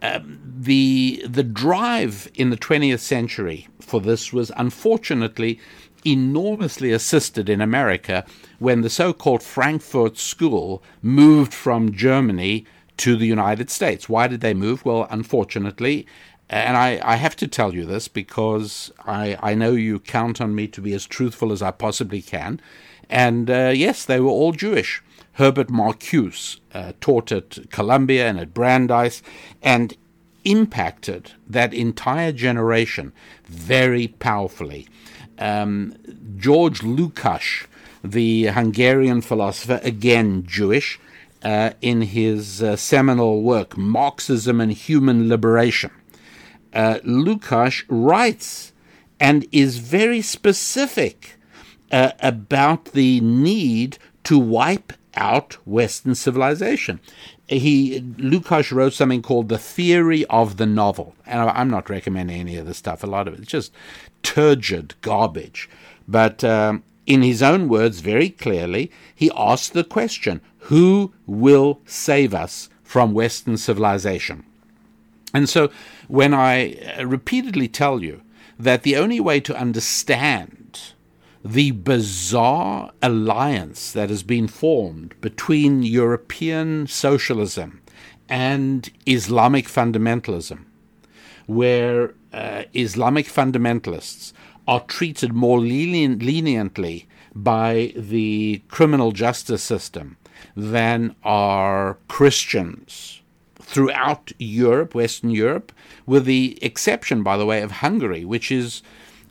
Um, the the drive in the 20th century for this was unfortunately enormously assisted in America when the so-called Frankfurt School moved from Germany to the United States. Why did they move? Well, unfortunately, and I, I have to tell you this because I, I know you count on me to be as truthful as I possibly can. And uh, yes, they were all Jewish. Herbert Marcuse uh, taught at Columbia and at Brandeis and impacted that entire generation very powerfully. Um, George Lukács, the Hungarian philosopher, again Jewish, uh, in his uh, seminal work, Marxism and Human Liberation. Uh, writes and is very specific uh, about the need to wipe out Western civilization. He Lukács wrote something called the theory of the novel, and I'm not recommending any of this stuff. A lot of it's just turgid garbage. But um, in his own words, very clearly, he asked the question: Who will save us from Western civilization? And so, when I uh, repeatedly tell you that the only way to understand the bizarre alliance that has been formed between European socialism and Islamic fundamentalism, where uh, Islamic fundamentalists are treated more lenient, leniently by the criminal justice system than are Christians throughout Europe, Western Europe, with the exception, by the way, of Hungary, which is,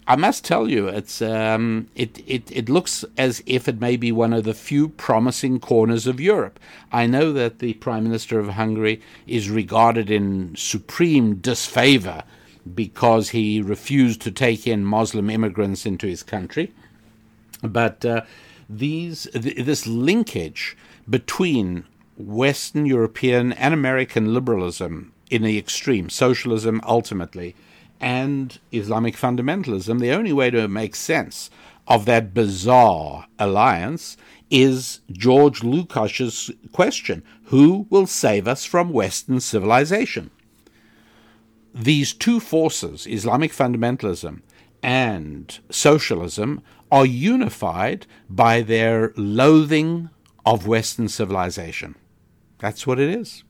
I must tell you, it's um, it, it it looks as if it may be one of the few promising corners of Europe. I know that the Prime Minister of Hungary is regarded in supreme disfavor because he refused to take in Muslim immigrants into his country. But uh, these th- this linkage between Western European and American liberalism in the extreme, socialism ultimately, and Islamic fundamentalism, the only way to make sense of that bizarre alliance is George Lukács's question Who will save us from Western civilization? These two forces, Islamic fundamentalism and socialism, are unified by their loathing of Western civilization. That's what it is.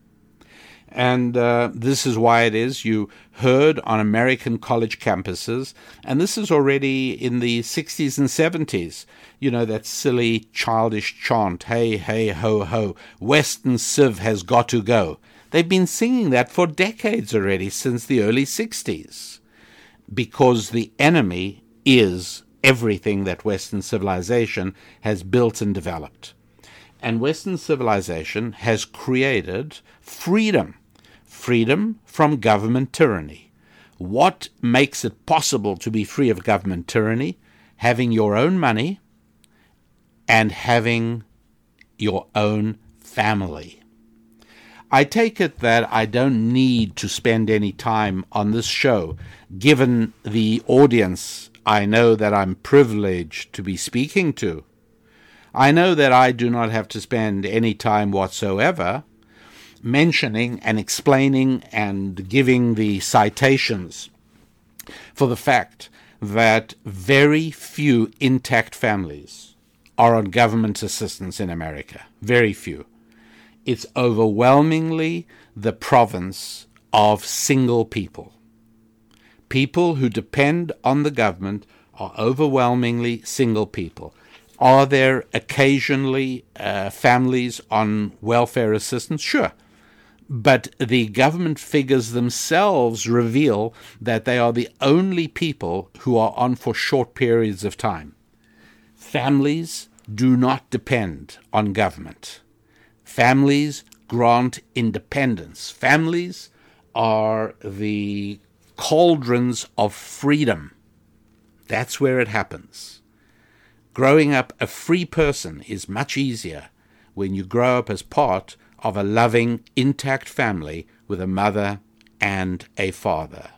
And uh, this is why it is you heard on American college campuses, and this is already in the 60s and 70s, you know, that silly, childish chant, hey, hey, ho, ho, Western Civ has got to go. They've been singing that for decades already, since the early 60s, because the enemy is everything that Western civilization has built and developed. And Western civilization has created freedom freedom from government tyranny. What makes it possible to be free of government tyranny? Having your own money and having your own family. I take it that I don't need to spend any time on this show, given the audience I know that I'm privileged to be speaking to. I know that I do not have to spend any time whatsoever mentioning and explaining and giving the citations for the fact that very few intact families are on government assistance in America. Very few. It's overwhelmingly the province of single people. People who depend on the government are overwhelmingly single people. Are there occasionally uh, families on welfare assistance? Sure. But the government figures themselves reveal that they are the only people who are on for short periods of time. Families do not depend on government. Families grant independence. Families are the cauldrons of freedom. That's where it happens. Growing up a free person is much easier when you grow up as part of a loving, intact family with a mother and a father.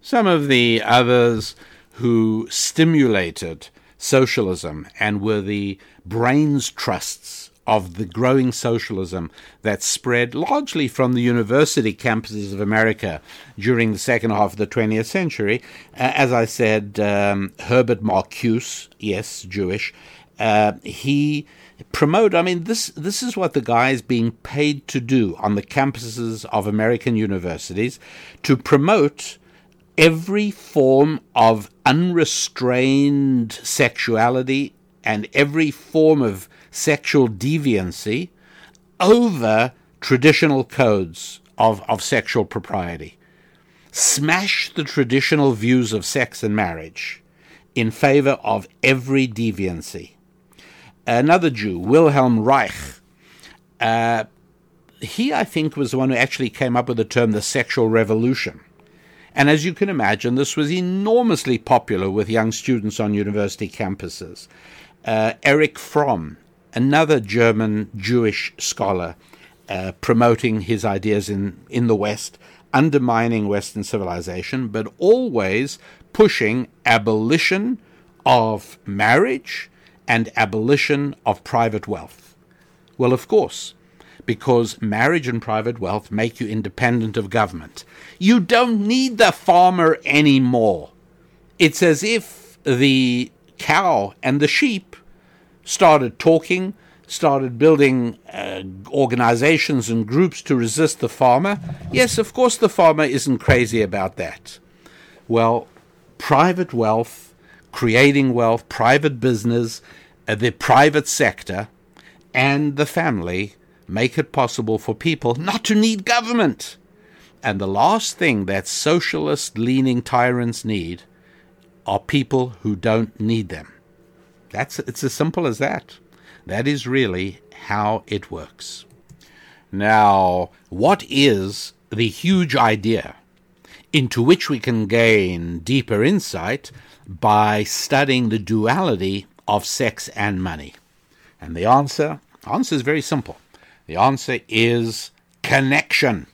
Some of the others who stimulated socialism and were the brains trusts of the growing socialism that spread largely from the university campuses of America during the second half of the 20th century. Uh, as I said, um, Herbert Marcuse, yes, Jewish, uh, he promote i mean this this is what the guy is being paid to do on the campuses of american universities to promote every form of unrestrained sexuality and every form of sexual deviancy over traditional codes of, of sexual propriety smash the traditional views of sex and marriage in favor of every deviancy another Jew, Wilhelm Reich, uh, he, I think, was the one who actually came up with the term the sexual revolution. And as you can imagine, this was enormously popular with young students on university campuses. Uh, Erich Fromm, another German Jewish scholar, uh, promoting his ideas in, in the West, undermining Western civilization, but always pushing abolition of marriage and abolition of private wealth? Well, of course, because marriage and private wealth make you independent of government. You don't need the farmer anymore. It's as if the cow and the sheep started talking, started building uh, organizations and groups to resist the farmer. Yes, of course, the farmer isn't crazy about that. Well, private wealth, creating wealth, private business, uh, the private sector, and the family make it possible for people not to need government. And the last thing that socialist leaning tyrants need are people who don't need them. That's it's as simple as that. That is really how it works. Now, what is the huge idea into which we can gain deeper insight by studying the duality of sex and money? And the answer, answer is very simple. The answer is connection.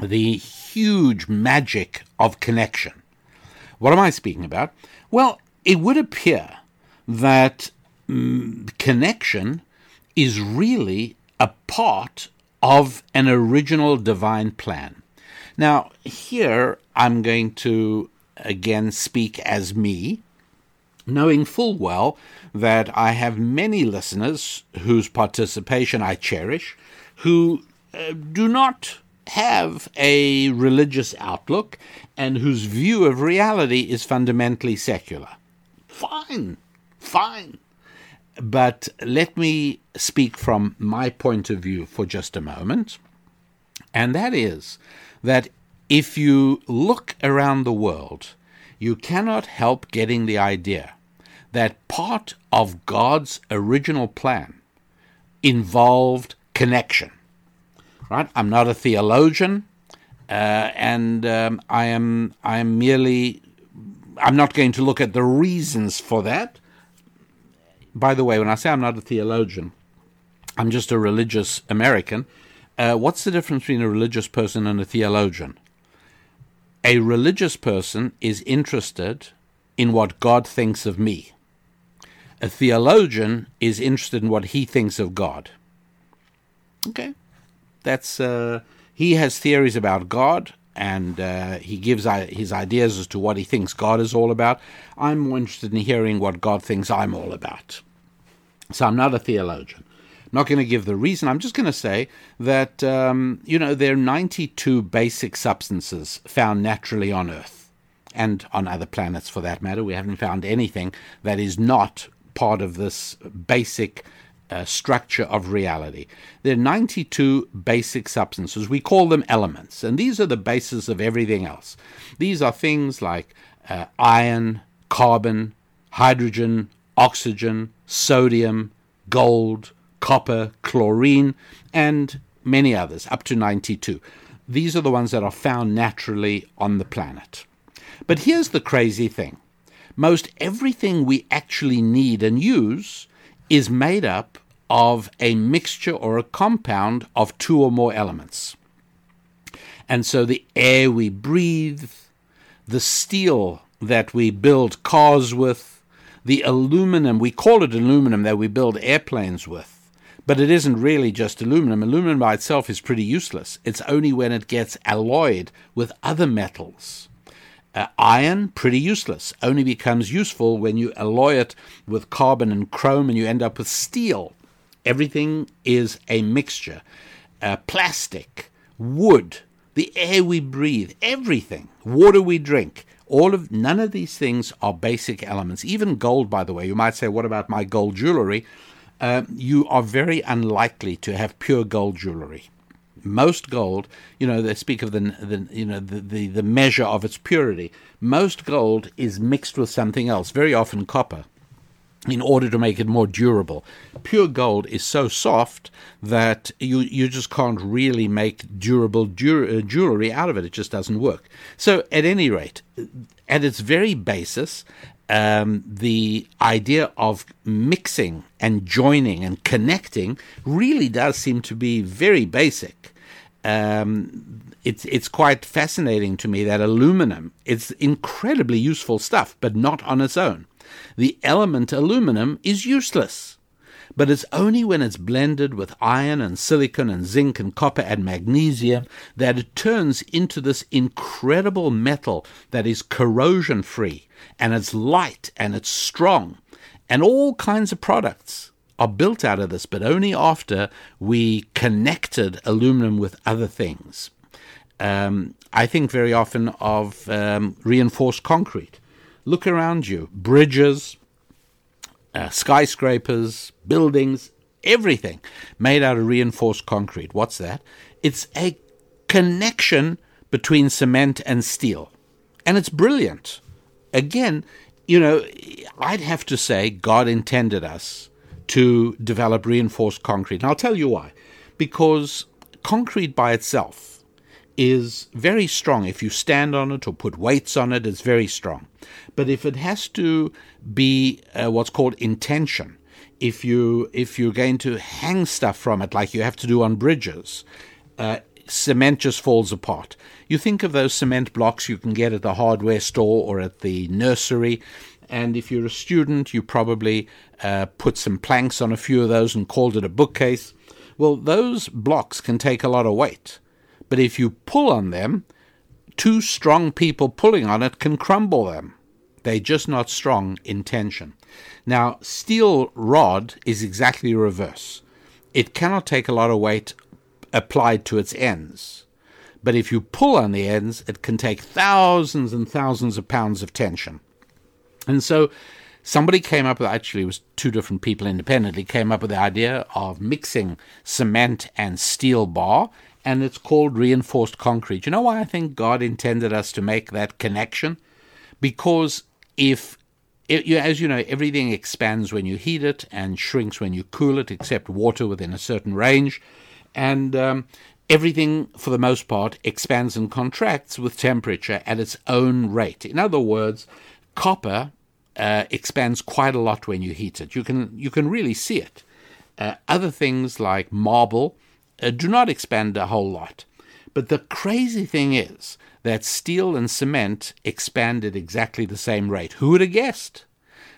The huge magic of connection. What am I speaking about? Well, it would appear that mm, connection is really a part of an original divine plan. Now, here I'm going to again speak as me, knowing full well that I have many listeners whose participation I cherish, who uh, do not have a religious outlook and whose view of reality is fundamentally secular. Fine, fine. But let me speak from my point of view for just a moment. And that is that if you look around the world, you cannot help getting the idea that part of God's original plan involved connection. Right? I'm not a theologian, uh, and um, I am I am merely I'm not going to look at the reasons for that. By the way, when I say I'm not a theologian, I'm just a religious American. Uh, what's the difference between a religious person and a theologian? A religious person is interested in what God thinks of me. A theologian is interested in what he thinks of God. Okay, that's uh, he has theories about God, and uh, he gives his ideas as to what he thinks God is all about. I'm more interested in hearing what God thinks I'm all about. So I'm not a theologian. Not going to give the reason. I'm just going to say that um, you know there are 92 basic substances found naturally on Earth and on other planets for that matter. We haven't found anything that is not part of this basic uh, structure of reality. There are 92 basic substances. We call them elements, and these are the basis of everything else. These are things like uh, iron, carbon, hydrogen, oxygen, sodium, gold, copper, chlorine, and many others, up to 92. These are the ones that are found naturally on the planet. But here's the crazy thing most everything we actually need and use is made up of a mixture or a compound of two or more elements. And so the air we breathe, the steel that we build cars with, the aluminum, we call it aluminum that we build airplanes with. But it isn't really just aluminum. Aluminum by itself is pretty useless. It's only when it gets alloyed with other metals. Uh, iron, pretty useless, only becomes useful when you alloy it with carbon and chrome and you end up with steel. Everything is a mixture. Uh, plastic, wood, the air we breathe, everything, water we drink, all of none of these things are basic elements. Even gold, by the way, you might say, what about my gold jewelry? Uh, you are very unlikely to have pure gold jewelry most gold, you know, they speak of the, the you know the, the, the measure of its purity. Most gold is mixed with something else, very often copper, in order to make it more durable. Pure gold is so soft that you you just can't really make durable ju- uh, jewelry out of it. It just doesn't work. So, at any rate, at its very basis, um, the idea of mixing and joining and connecting really does seem to be very basic. Um, it's it's quite fascinating to me that aluminum is incredibly useful stuff, but not on its own. The element aluminum is useless, but it's only when it's blended with iron and silicon and zinc and copper and magnesium that it turns into this incredible metal that is corrosion free and it's light and it's strong and all kinds of products are built out of this, but only after we connected aluminum with other things. Um, I think very often of um, reinforced concrete. Look around you bridges, uh, skyscrapers, buildings, everything made out of reinforced concrete. What's that? It's a connection between cement and steel. And it's brilliant. Again, you know, I'd have to say God intended us to develop reinforced concrete. And I'll tell you why. Because concrete by itself is very strong. If you stand on it or put weights on it, it's very strong. But if it has to be uh, what's called intention, if you if you're going to hang stuff from it like you have to do on bridges, uh, cement just falls apart. You think of those cement blocks you can get at the hardware store or at the nursery, and if you're a student, you probably uh, put some planks on a few of those and called it a bookcase. Well, those blocks can take a lot of weight, but if you pull on them, two strong people pulling on it can crumble them. They're just not strong in tension. Now, steel rod is exactly reverse. It cannot take a lot of weight applied to its ends. But if you pull on the ends, it can take thousands and thousands of pounds of tension. And so somebody came up with actually it was two different people independently came up with the idea of mixing cement and steel bar and it's called reinforced concrete. You know why I think God intended us to make that connection? Because if it, you, as you know, everything expands when you heat it and shrinks when you cool it, except water within a certain range. And um, everything, for the most part, expands and contracts with temperature at its own rate. In other words, copper uh, expands quite a lot when you heat it. You can you can really see it. Uh, other things like marble uh, do not expand a whole lot. But the crazy thing is that steel and cement expand at exactly the same rate. Who would have guessed?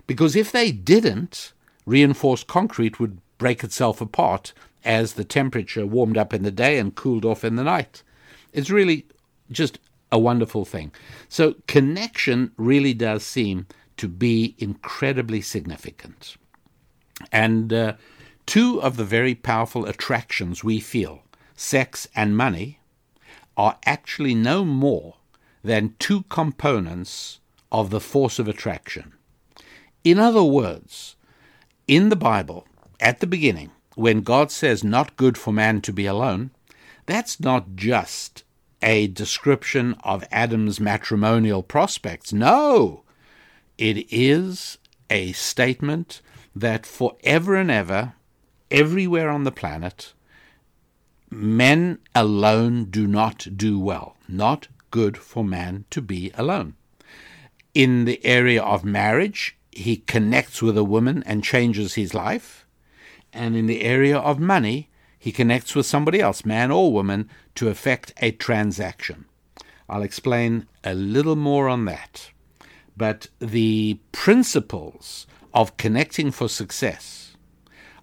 Because if they didn't, reinforced concrete would break itself apart as the temperature warmed up in the day and cooled off in the night. It's really just a wonderful thing. So, connection really does seem to be incredibly significant. And uh, two of the very powerful attractions we feel, sex and money, are actually no more than two components of the force of attraction. In other words, in the Bible, at the beginning, when God says not good for man to be alone, that's not just a description of Adam's matrimonial prospects. No, it is a statement that forever and ever, everywhere on the planet, men alone do not do well. Not good for man to be alone. In the area of marriage, he connects with a woman and changes his life. And in the area of money, he connects with somebody else, man or woman, to effect a transaction. I'll explain a little more on that. But the principles of connecting for success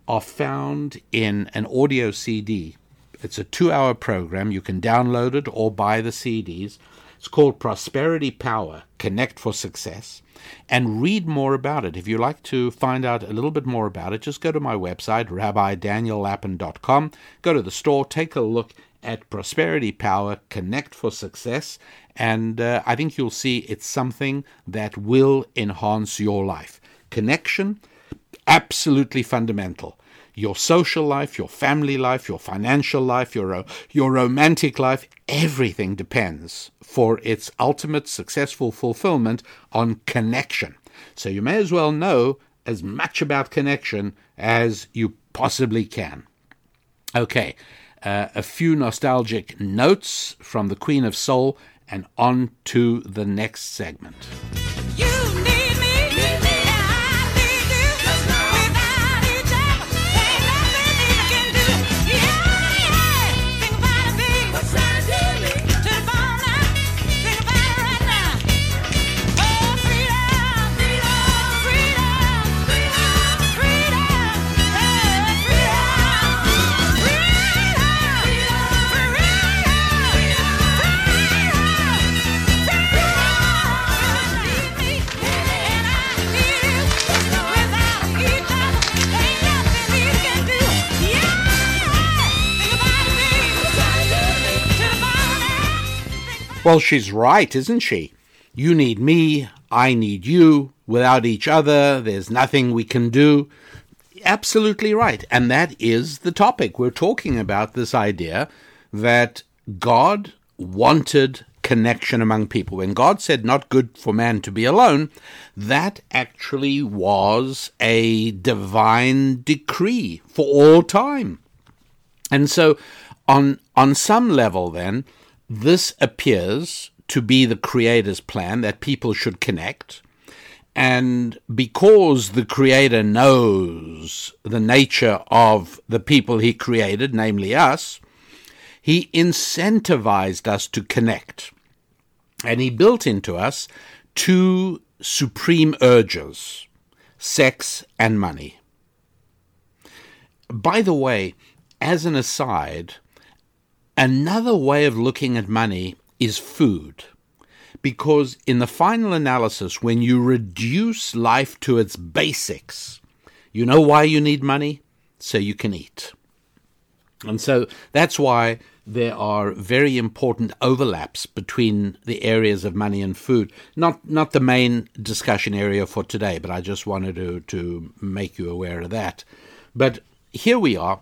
are found in an audio CD. It's a two hour program. You can download it or buy the CDs. It's called Prosperity Power Connect for Success. And read more about it. If you'd like to find out a little bit more about it, just go to my website, rabbidaniellapin.com. Go to the store, take a look at Prosperity Power Connect for Success, and uh, I think you'll see it's something that will enhance your life. Connection, absolutely fundamental. Your social life, your family life, your financial life, your, your romantic life, everything depends for its ultimate successful fulfillment on connection. So you may as well know as much about connection as you possibly can. Okay, uh, a few nostalgic notes from the Queen of Soul and on to the next segment. You Well, she's right, isn't she? You need me, I need you. Without each other, there's nothing we can do. Absolutely right. And that is the topic. We're talking about this idea that God wanted connection among people. When God said, not good for man to be alone, that actually was a divine decree for all time. And so, on on some level, then, this appears to be the Creator's plan that people should connect. And because the Creator knows the nature of the people He created, namely us, He incentivized us to connect. And He built into us two supreme urges sex and money. By the way, as an aside, another way of looking at money is food. Because in the final analysis, when you reduce life to its basics, you know why you need money? So you can eat. And so that's why there are very important overlaps between the areas of money and food. Not not the main discussion area for today, but I just wanted to to make you aware of that. But here we are,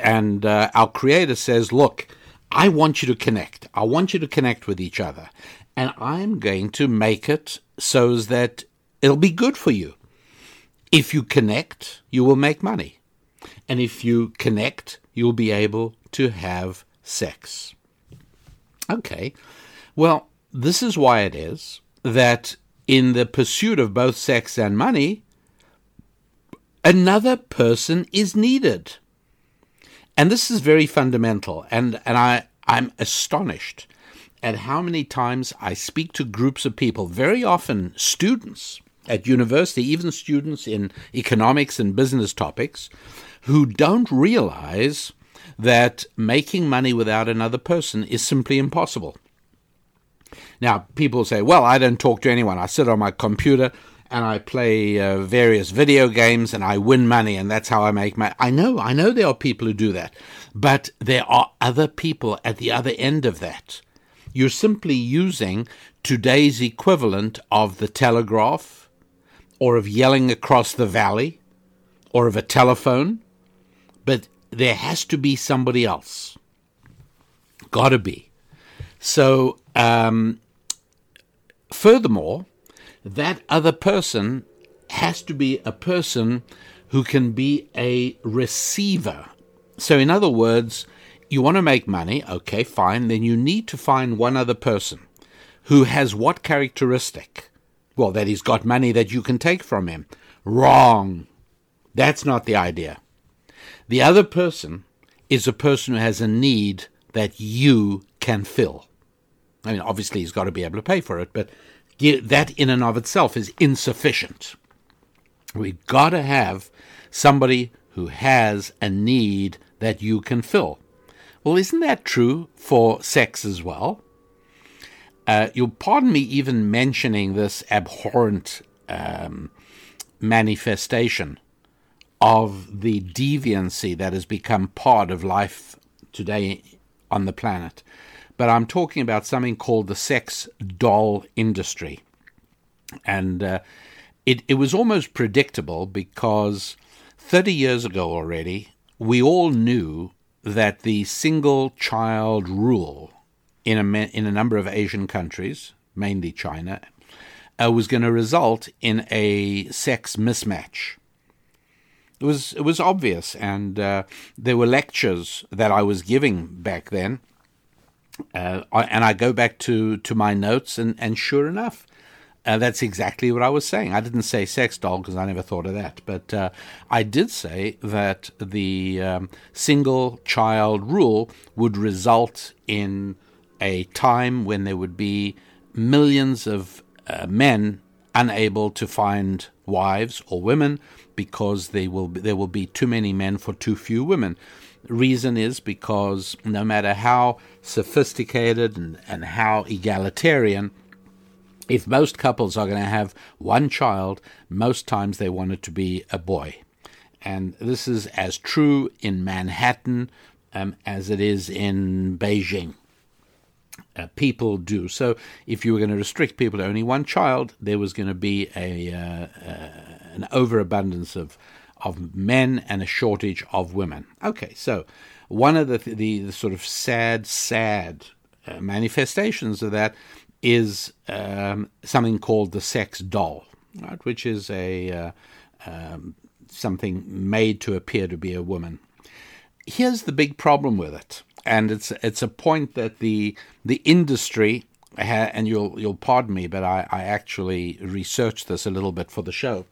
and uh, our creator says, "Look, I want you to connect. I want you to connect with each other, and I'm going to make it so that it'll be good for you. If you connect, you will make money." And if you connect, you'll be able to have sex. Okay. Well, this is why it is that in the pursuit of both sex and money, another person is needed. And this is very fundamental. And, and I, I'm astonished at how many times I speak to groups of people, very often students at university, even students in economics and business topics, who don't realize that making money without another person is simply impossible. Now, people say, well, I don't talk to anyone. I sit on my computer and I play uh, various video games and I win money and that's how I make money. I know, I know there are people who do that, but there are other people at the other end of that. You're simply using today's equivalent of the telegraph or of yelling across the valley or of a telephone, but there has to be somebody else. Gotta be. So, um, furthermore, that other person has to be a person who can be a receiver. So, in other words, you want to make money, okay, fine, then you need to find one other person who has what characteristic? Well, that he's got money that you can take from him. Wrong. That's not the idea. The other person is a person who has a need that you can fill. I mean, obviously, he's got to be able to pay for it, but that in and of itself is insufficient. We've got to have somebody who has a need that you can fill. Well, isn't that true for sex as well? Uh, you'll pardon me even mentioning this abhorrent um, manifestation of the deviancy that has become part of life today on the planet. But I'm talking about something called the sex doll industry. And uh, it, it was almost predictable because 30 years ago already, we all knew that the single child rule in a, in a number of Asian countries, mainly China, uh, was going to result in a sex mismatch. It was it was obvious, and uh, there were lectures that I was giving back then, uh, and I go back to, to my notes, and, and sure enough, uh, that's exactly what I was saying. I didn't say sex doll because I never thought of that, but uh, I did say that the um, single child rule would result in a time when there would be millions of uh, men unable to find wives or women because they will be, there will be too many men for too few women. Reason is because no matter how sophisticated and, and how egalitarian, if most couples are going to have one child, most times they want it to be a boy. And this is as true in Manhattan um, as it is in Beijing. Uh, people do. So, if you were going to restrict people to only one child, there was going to be a uh, uh, an overabundance of of men and a shortage of women. Okay, so one of the the, the sort of sad, sad uh, manifestations of that is um, something called the sex doll, right, which is a uh, um, something made to appear to be a woman. Here's the big problem with it, and it's it's a point that the the industry and you'll you'll pardon me, but I, I actually researched this a little bit for the show.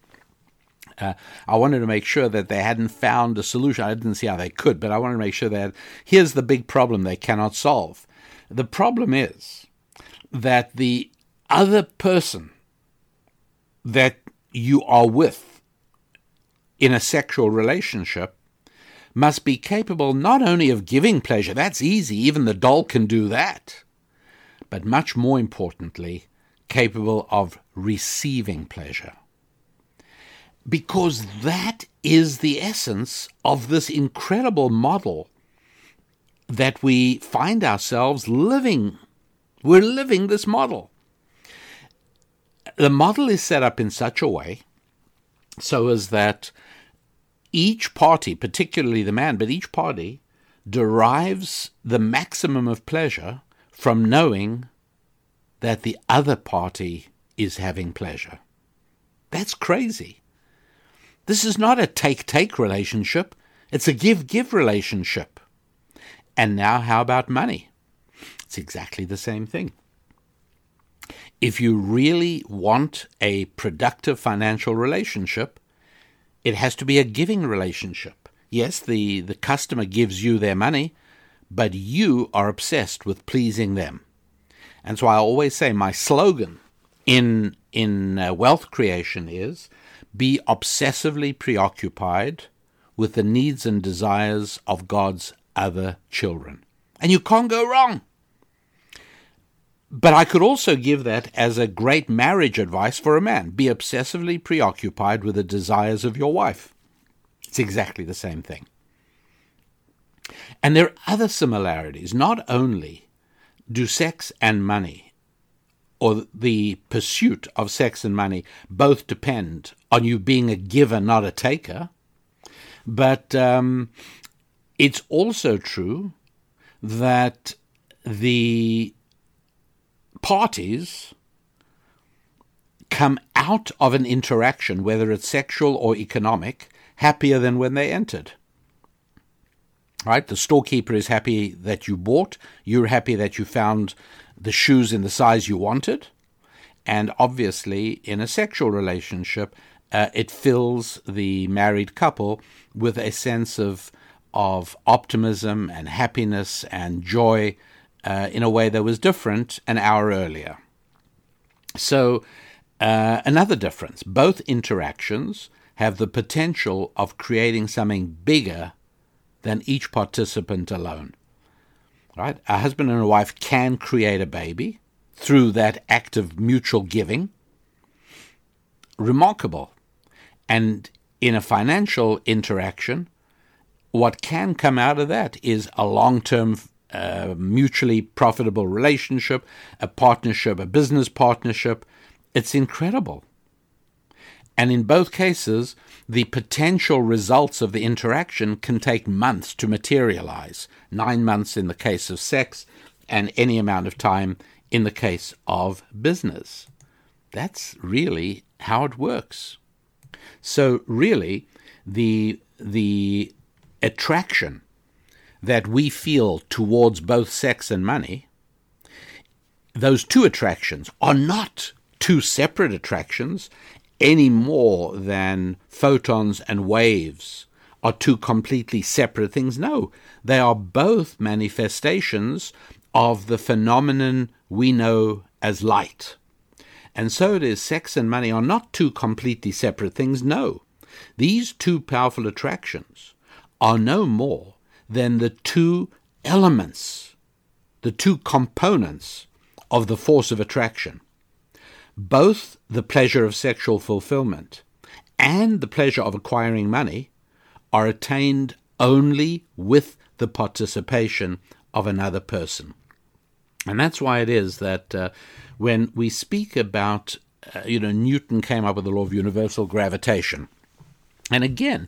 Uh, I wanted to make sure that they hadn't found a solution. I didn't see how they could, but I wanted to make sure that here's the big problem they cannot solve. The problem is that the other person that you are with in a sexual relationship must be capable not only of giving pleasure, that's easy, even the doll can do that, but much more importantly, capable of receiving pleasure. Because that is the essence of this incredible model that we find ourselves living. We're living this model. The model is set up in such a way so as that each party, particularly the man, but each party derives the maximum of pleasure from knowing that the other party is having pleasure. That's crazy. This is not a take take relationship, it's a give give relationship. And now, how about money? It's exactly the same thing. If you really want a productive financial relationship, it has to be a giving relationship. Yes, the, the customer gives you their money, but you are obsessed with pleasing them. And so I always say my slogan in in uh, wealth creation is be obsessively preoccupied with the needs and desires of God's other children. And you can't go wrong. But I could also give that as a great marriage advice for a man. Be obsessively preoccupied with the desires of your wife. It's exactly the same thing. And there are other similarities. Not only do sex and money, or the pursuit of sex and money, both depend on you being a giver, not a taker, but um, it's also true that the parties come out of an interaction, whether it's sexual or economic, happier than when they entered. Right? The storekeeper is happy that you bought, you're happy that you found the shoes in the size you wanted, and obviously, in a sexual relationship, uh, it fills the married couple with a sense of of optimism and happiness and joy uh, in a way that was different an hour earlier. So, uh, another difference both interactions have the potential of creating something bigger than each participant alone. Right? A husband and a wife can create a baby through that act of mutual giving. Remarkable. And in a financial interaction, what can come out of that is a long term uh, mutually profitable relationship, a partnership, a business partnership. It's incredible. And in both cases, the potential results of the interaction can take months to materialize nine months in the case of sex, and any amount of time in the case of business. That's really how it works. So, really, the, the attraction that we feel towards both sex and money, those two attractions are not two separate attractions any more than photons and waves are two completely separate things. No, they are both manifestations of the phenomenon we know as light. And so it is, sex and money are not two completely separate things. No, these two powerful attractions are no more than the two elements, the two components of the force of attraction. Both the pleasure of sexual fulfillment and the pleasure of acquiring money are attained only with the participation of another person. And that's why it is that uh, when we speak about, uh, you know, Newton came up with the law of universal gravitation. And again,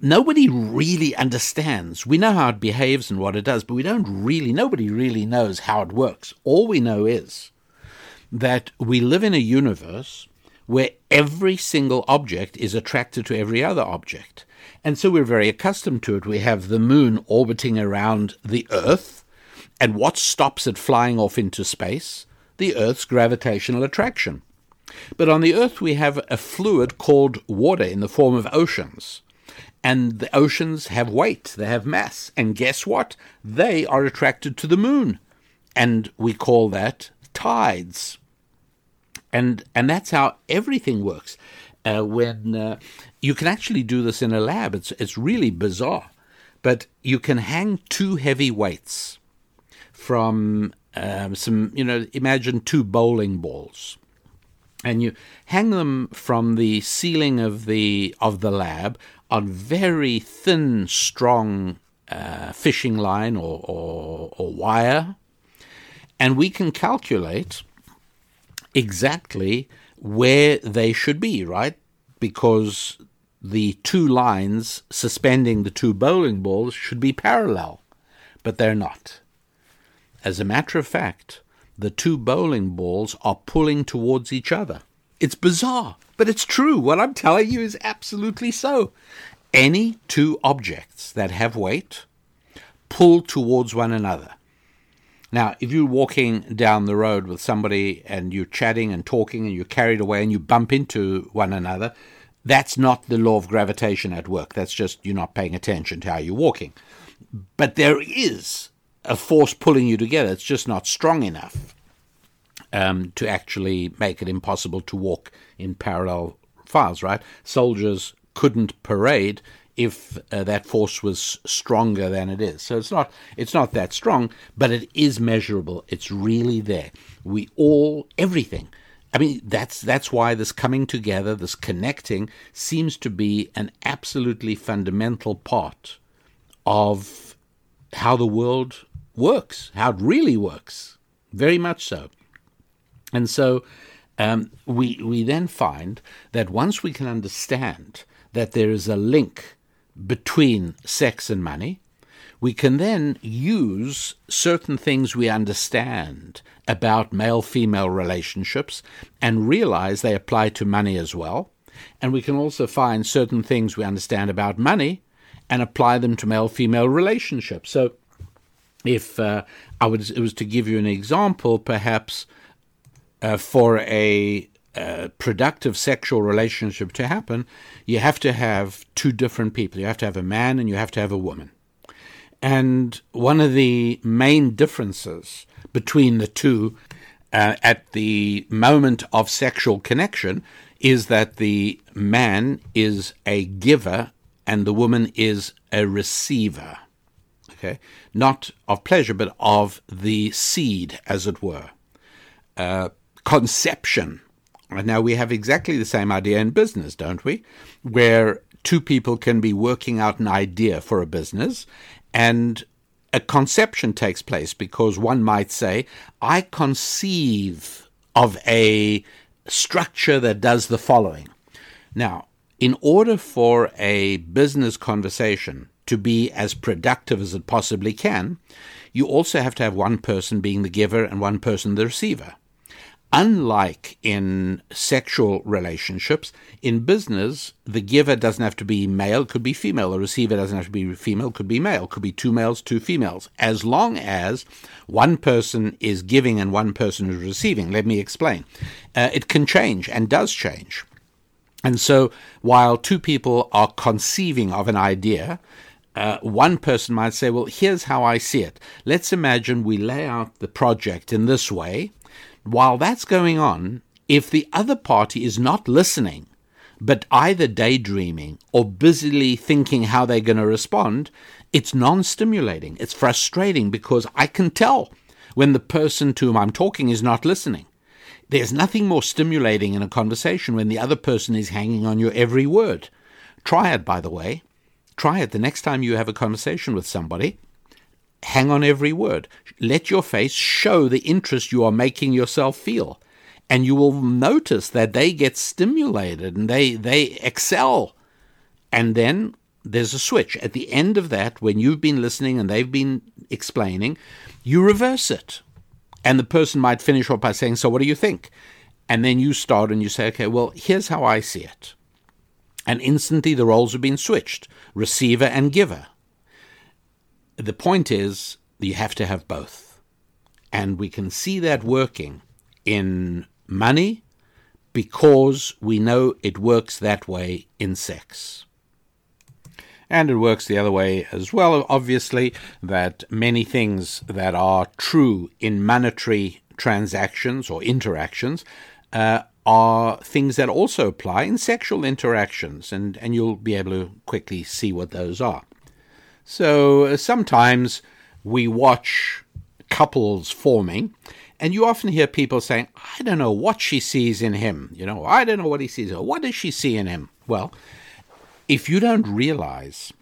nobody really understands. We know how it behaves and what it does, but we don't really, nobody really knows how it works. All we know is that we live in a universe where every single object is attracted to every other object. And so we're very accustomed to it. We have the moon orbiting around the Earth, and what stops it flying off into space? The Earth's gravitational attraction. But on the Earth, we have a fluid called water in the form of oceans. And the oceans have weight, they have mass. And guess what? They are attracted to the moon. And we call that tides. And, and that's how everything works. Uh, when uh, you can actually do this in a lab, it's, it's really bizarre. But you can hang two heavy weights from um, some, you know, imagine two bowling balls and you hang them from the ceiling of the of the lab on very thin, strong uh, fishing line or, or, or wire, and we can calculate exactly where they should be, right? Because the two lines suspending the two bowling balls should be parallel, but they're not. As a matter of fact, the two bowling balls are pulling towards each other. It's bizarre, but it's true. What I'm telling you is absolutely so. Any two objects that have weight pull towards one another. Now, if you're walking down the road with somebody and you're chatting and talking and you're carried away and you bump into one another, that's not the law of gravitation at work. That's just you're not paying attention to how you're walking. But there is a force pulling you together. It's just not strong enough um, to actually make it impossible to walk in parallel files, right? Soldiers couldn't parade if uh, that force was stronger than it is. So it's not it's not that strong, but it is measurable. It's really there. We all everything. I mean that's that's why this coming together, this connecting seems to be an absolutely fundamental part of how the world works, how it really works. Very much so. And so um, we, we then find that once we can understand that there is a link between sex and money, we can then use certain things we understand about male female relationships and realize they apply to money as well. And we can also find certain things we understand about money and apply them to male female relationships. So if uh, I was, was to give you an example, perhaps uh, for a uh, productive sexual relationship to happen, you have to have two different people. You have to have a man and you have to have a woman. And one of the main differences between the two uh, at the moment of sexual connection is that the man is a giver and the woman is a receiver. Okay? Not of pleasure, but of the seed, as it were. Uh, conception. And now we have exactly the same idea in business, don't we? Where two people can be working out an idea for a business and a conception takes place because one might say, I conceive of a structure that does the following. Now, in order for a business conversation to be as productive as it possibly can, you also have to have one person being the giver and one person the receiver. Unlike in sexual relationships, in business, the giver doesn't have to be male, could be female. The receiver doesn't have to be female, could be male, could be two males, two females, as long as one person is giving and one person is receiving. Let me explain. Uh, it can change and does change. And so, while two people are conceiving of an idea, uh, one person might say, Well, here's how I see it. Let's imagine we lay out the project in this way. While that's going on, if the other party is not listening, but either daydreaming or busily thinking how they're going to respond, it's non stimulating. It's frustrating because I can tell when the person to whom I'm talking is not listening. There's nothing more stimulating in a conversation when the other person is hanging on your every word. Try it, by the way. Try it the next time you have a conversation with somebody. Hang on every word. Let your face show the interest you are making yourself feel. And you will notice that they get stimulated and they, they excel. And then there's a switch. At the end of that, when you've been listening and they've been explaining, you reverse it. And the person might finish off by saying, So what do you think? And then you start and you say, Okay, well, here's how I see it. And instantly the roles have been switched receiver and giver. The point is, you have to have both. And we can see that working in money because we know it works that way in sex. And it works the other way as well, obviously, that many things that are true in monetary transactions or interactions uh, are things that also apply in sexual interactions, and, and you'll be able to quickly see what those are. So uh, sometimes we watch couples forming, and you often hear people saying, I don't know what she sees in him. You know, I don't know what he sees. Or what does she see in him? Well, if you don't realize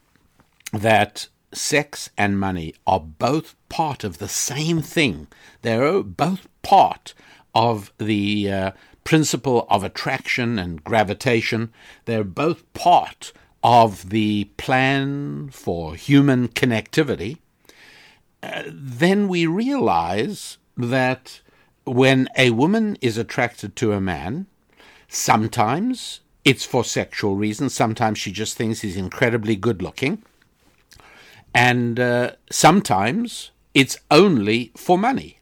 that sex and money are both part of the same thing. They're both part of the uh, principle of attraction and gravitation. They're both part of the plan for human connectivity. Uh, then we realize that when a woman is attracted to a man, sometimes it's for sexual reasons, sometimes she just thinks he's incredibly good looking, and uh, sometimes it's only for money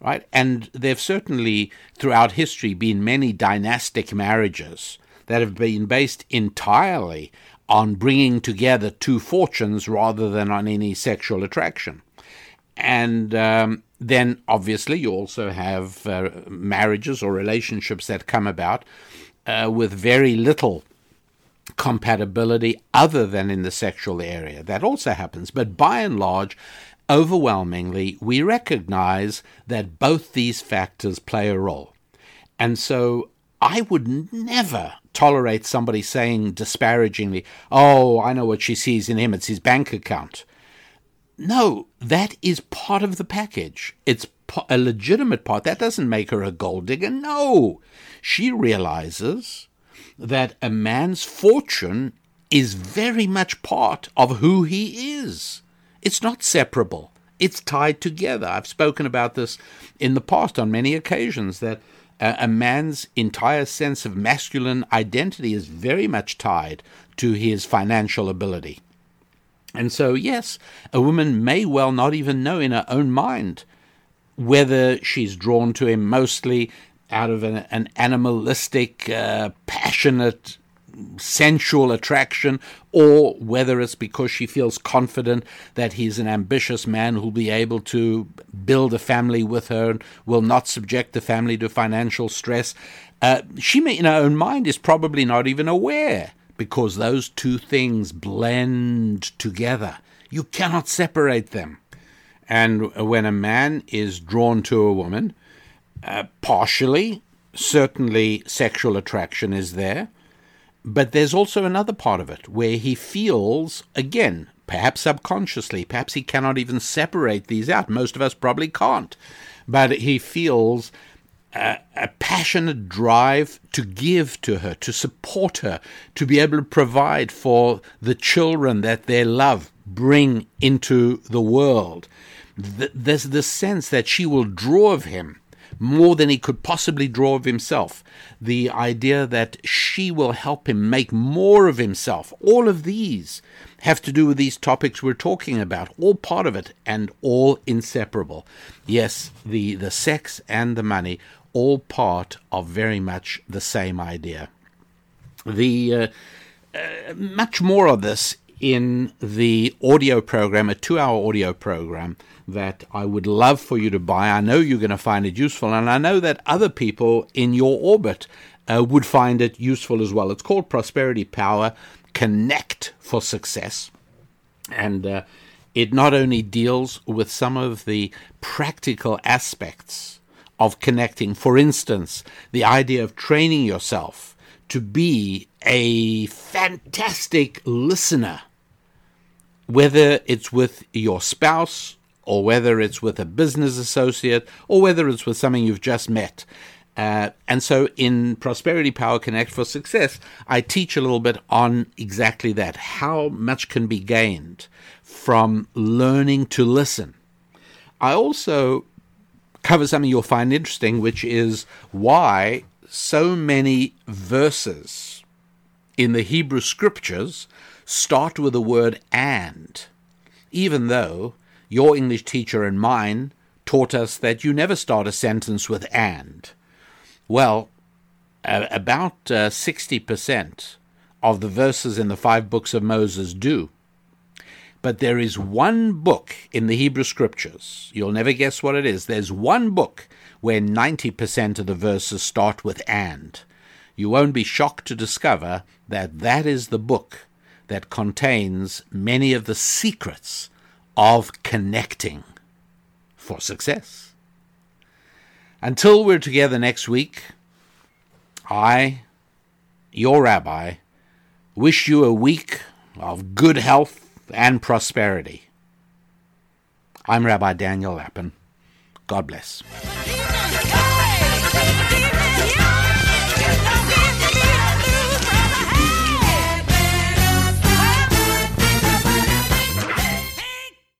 right? And there have certainly throughout history been many dynastic marriages that have been based entirely on bringing together two fortunes rather than on any sexual attraction. And um, then obviously you also have uh, marriages or relationships that come about uh, with very little compatibility other than in the sexual area. That also happens. But by and large, overwhelmingly, we recognize that both these factors play a role. And so I would never tolerate somebody saying disparagingly, Oh, I know what she sees in him, it's his bank account. No, that is part of the package. It's a legitimate part. That doesn't make her a gold digger. No. She realizes that a man's fortune is very much part of who he is. It's not separable. It's tied together. I've spoken about this in the past on many occasions that a, man's entire sense of masculine identity is very much tied to his financial ability. And so, yes, a woman may well not even know in her own mind whether she's drawn to him mostly out of an, an animalistic, uh, passionate, sensual attraction, or whether it's because she feels confident that he's an ambitious man who'll be able to build a family with her and will not subject the family to financial stress. Uh, she, may, in her own mind, is probably not even aware because those two things blend together. You cannot separate them. And when a man is drawn to a woman, uh, partially, certainly sexual attraction is there, but there's also another part of it where he feels, again, perhaps subconsciously, perhaps he cannot even separate these out. Most of us probably can't. But he feels a, a passionate drive to give to her, to support her, to be able to provide for the children that their love bring into the world. Th- There's the sense that she will draw of him more than he could possibly draw of himself. The idea that she will help him make more of himself. All of these have to do with these topics we're talking about, all part of it and all inseparable. Yes, the, the sex and the money, all part of very much the same idea. The uh, uh, much more of this in the audio program, a two hour audio program that I would love for you to buy. I know you're going to find it useful, and I know that other people in your orbit uh, would find it useful as well. It's called Prosperity Power Connect for Success. And uh, it not only deals with some of the practical aspects of connecting, for instance, the idea of training yourself to be a fantastic listener whether it's with your spouse or whether it's with a business associate or whether it's with something you've just met. Uh, and so in Prosperity Power Connect for Success, I teach a little bit on exactly that how much can be gained from learning to listen. I also cover something you'll find interesting, which is why so many verses in the Hebrew scriptures start with the word and, even though your English teacher and mine taught us that you never start a sentence with and. Well, uh, about uh, 60% of the verses in the five books of Moses do. But there is one book in the Hebrew scriptures, you'll never guess what it is. There's one book where 90% of the verses start with and. You won't be shocked to discover that that is the book that contains many of the secrets of connecting for success. Until we're together next week, I, your rabbi, wish you a week of good health and prosperity. I'm Rabbi Daniel Lapin. God bless.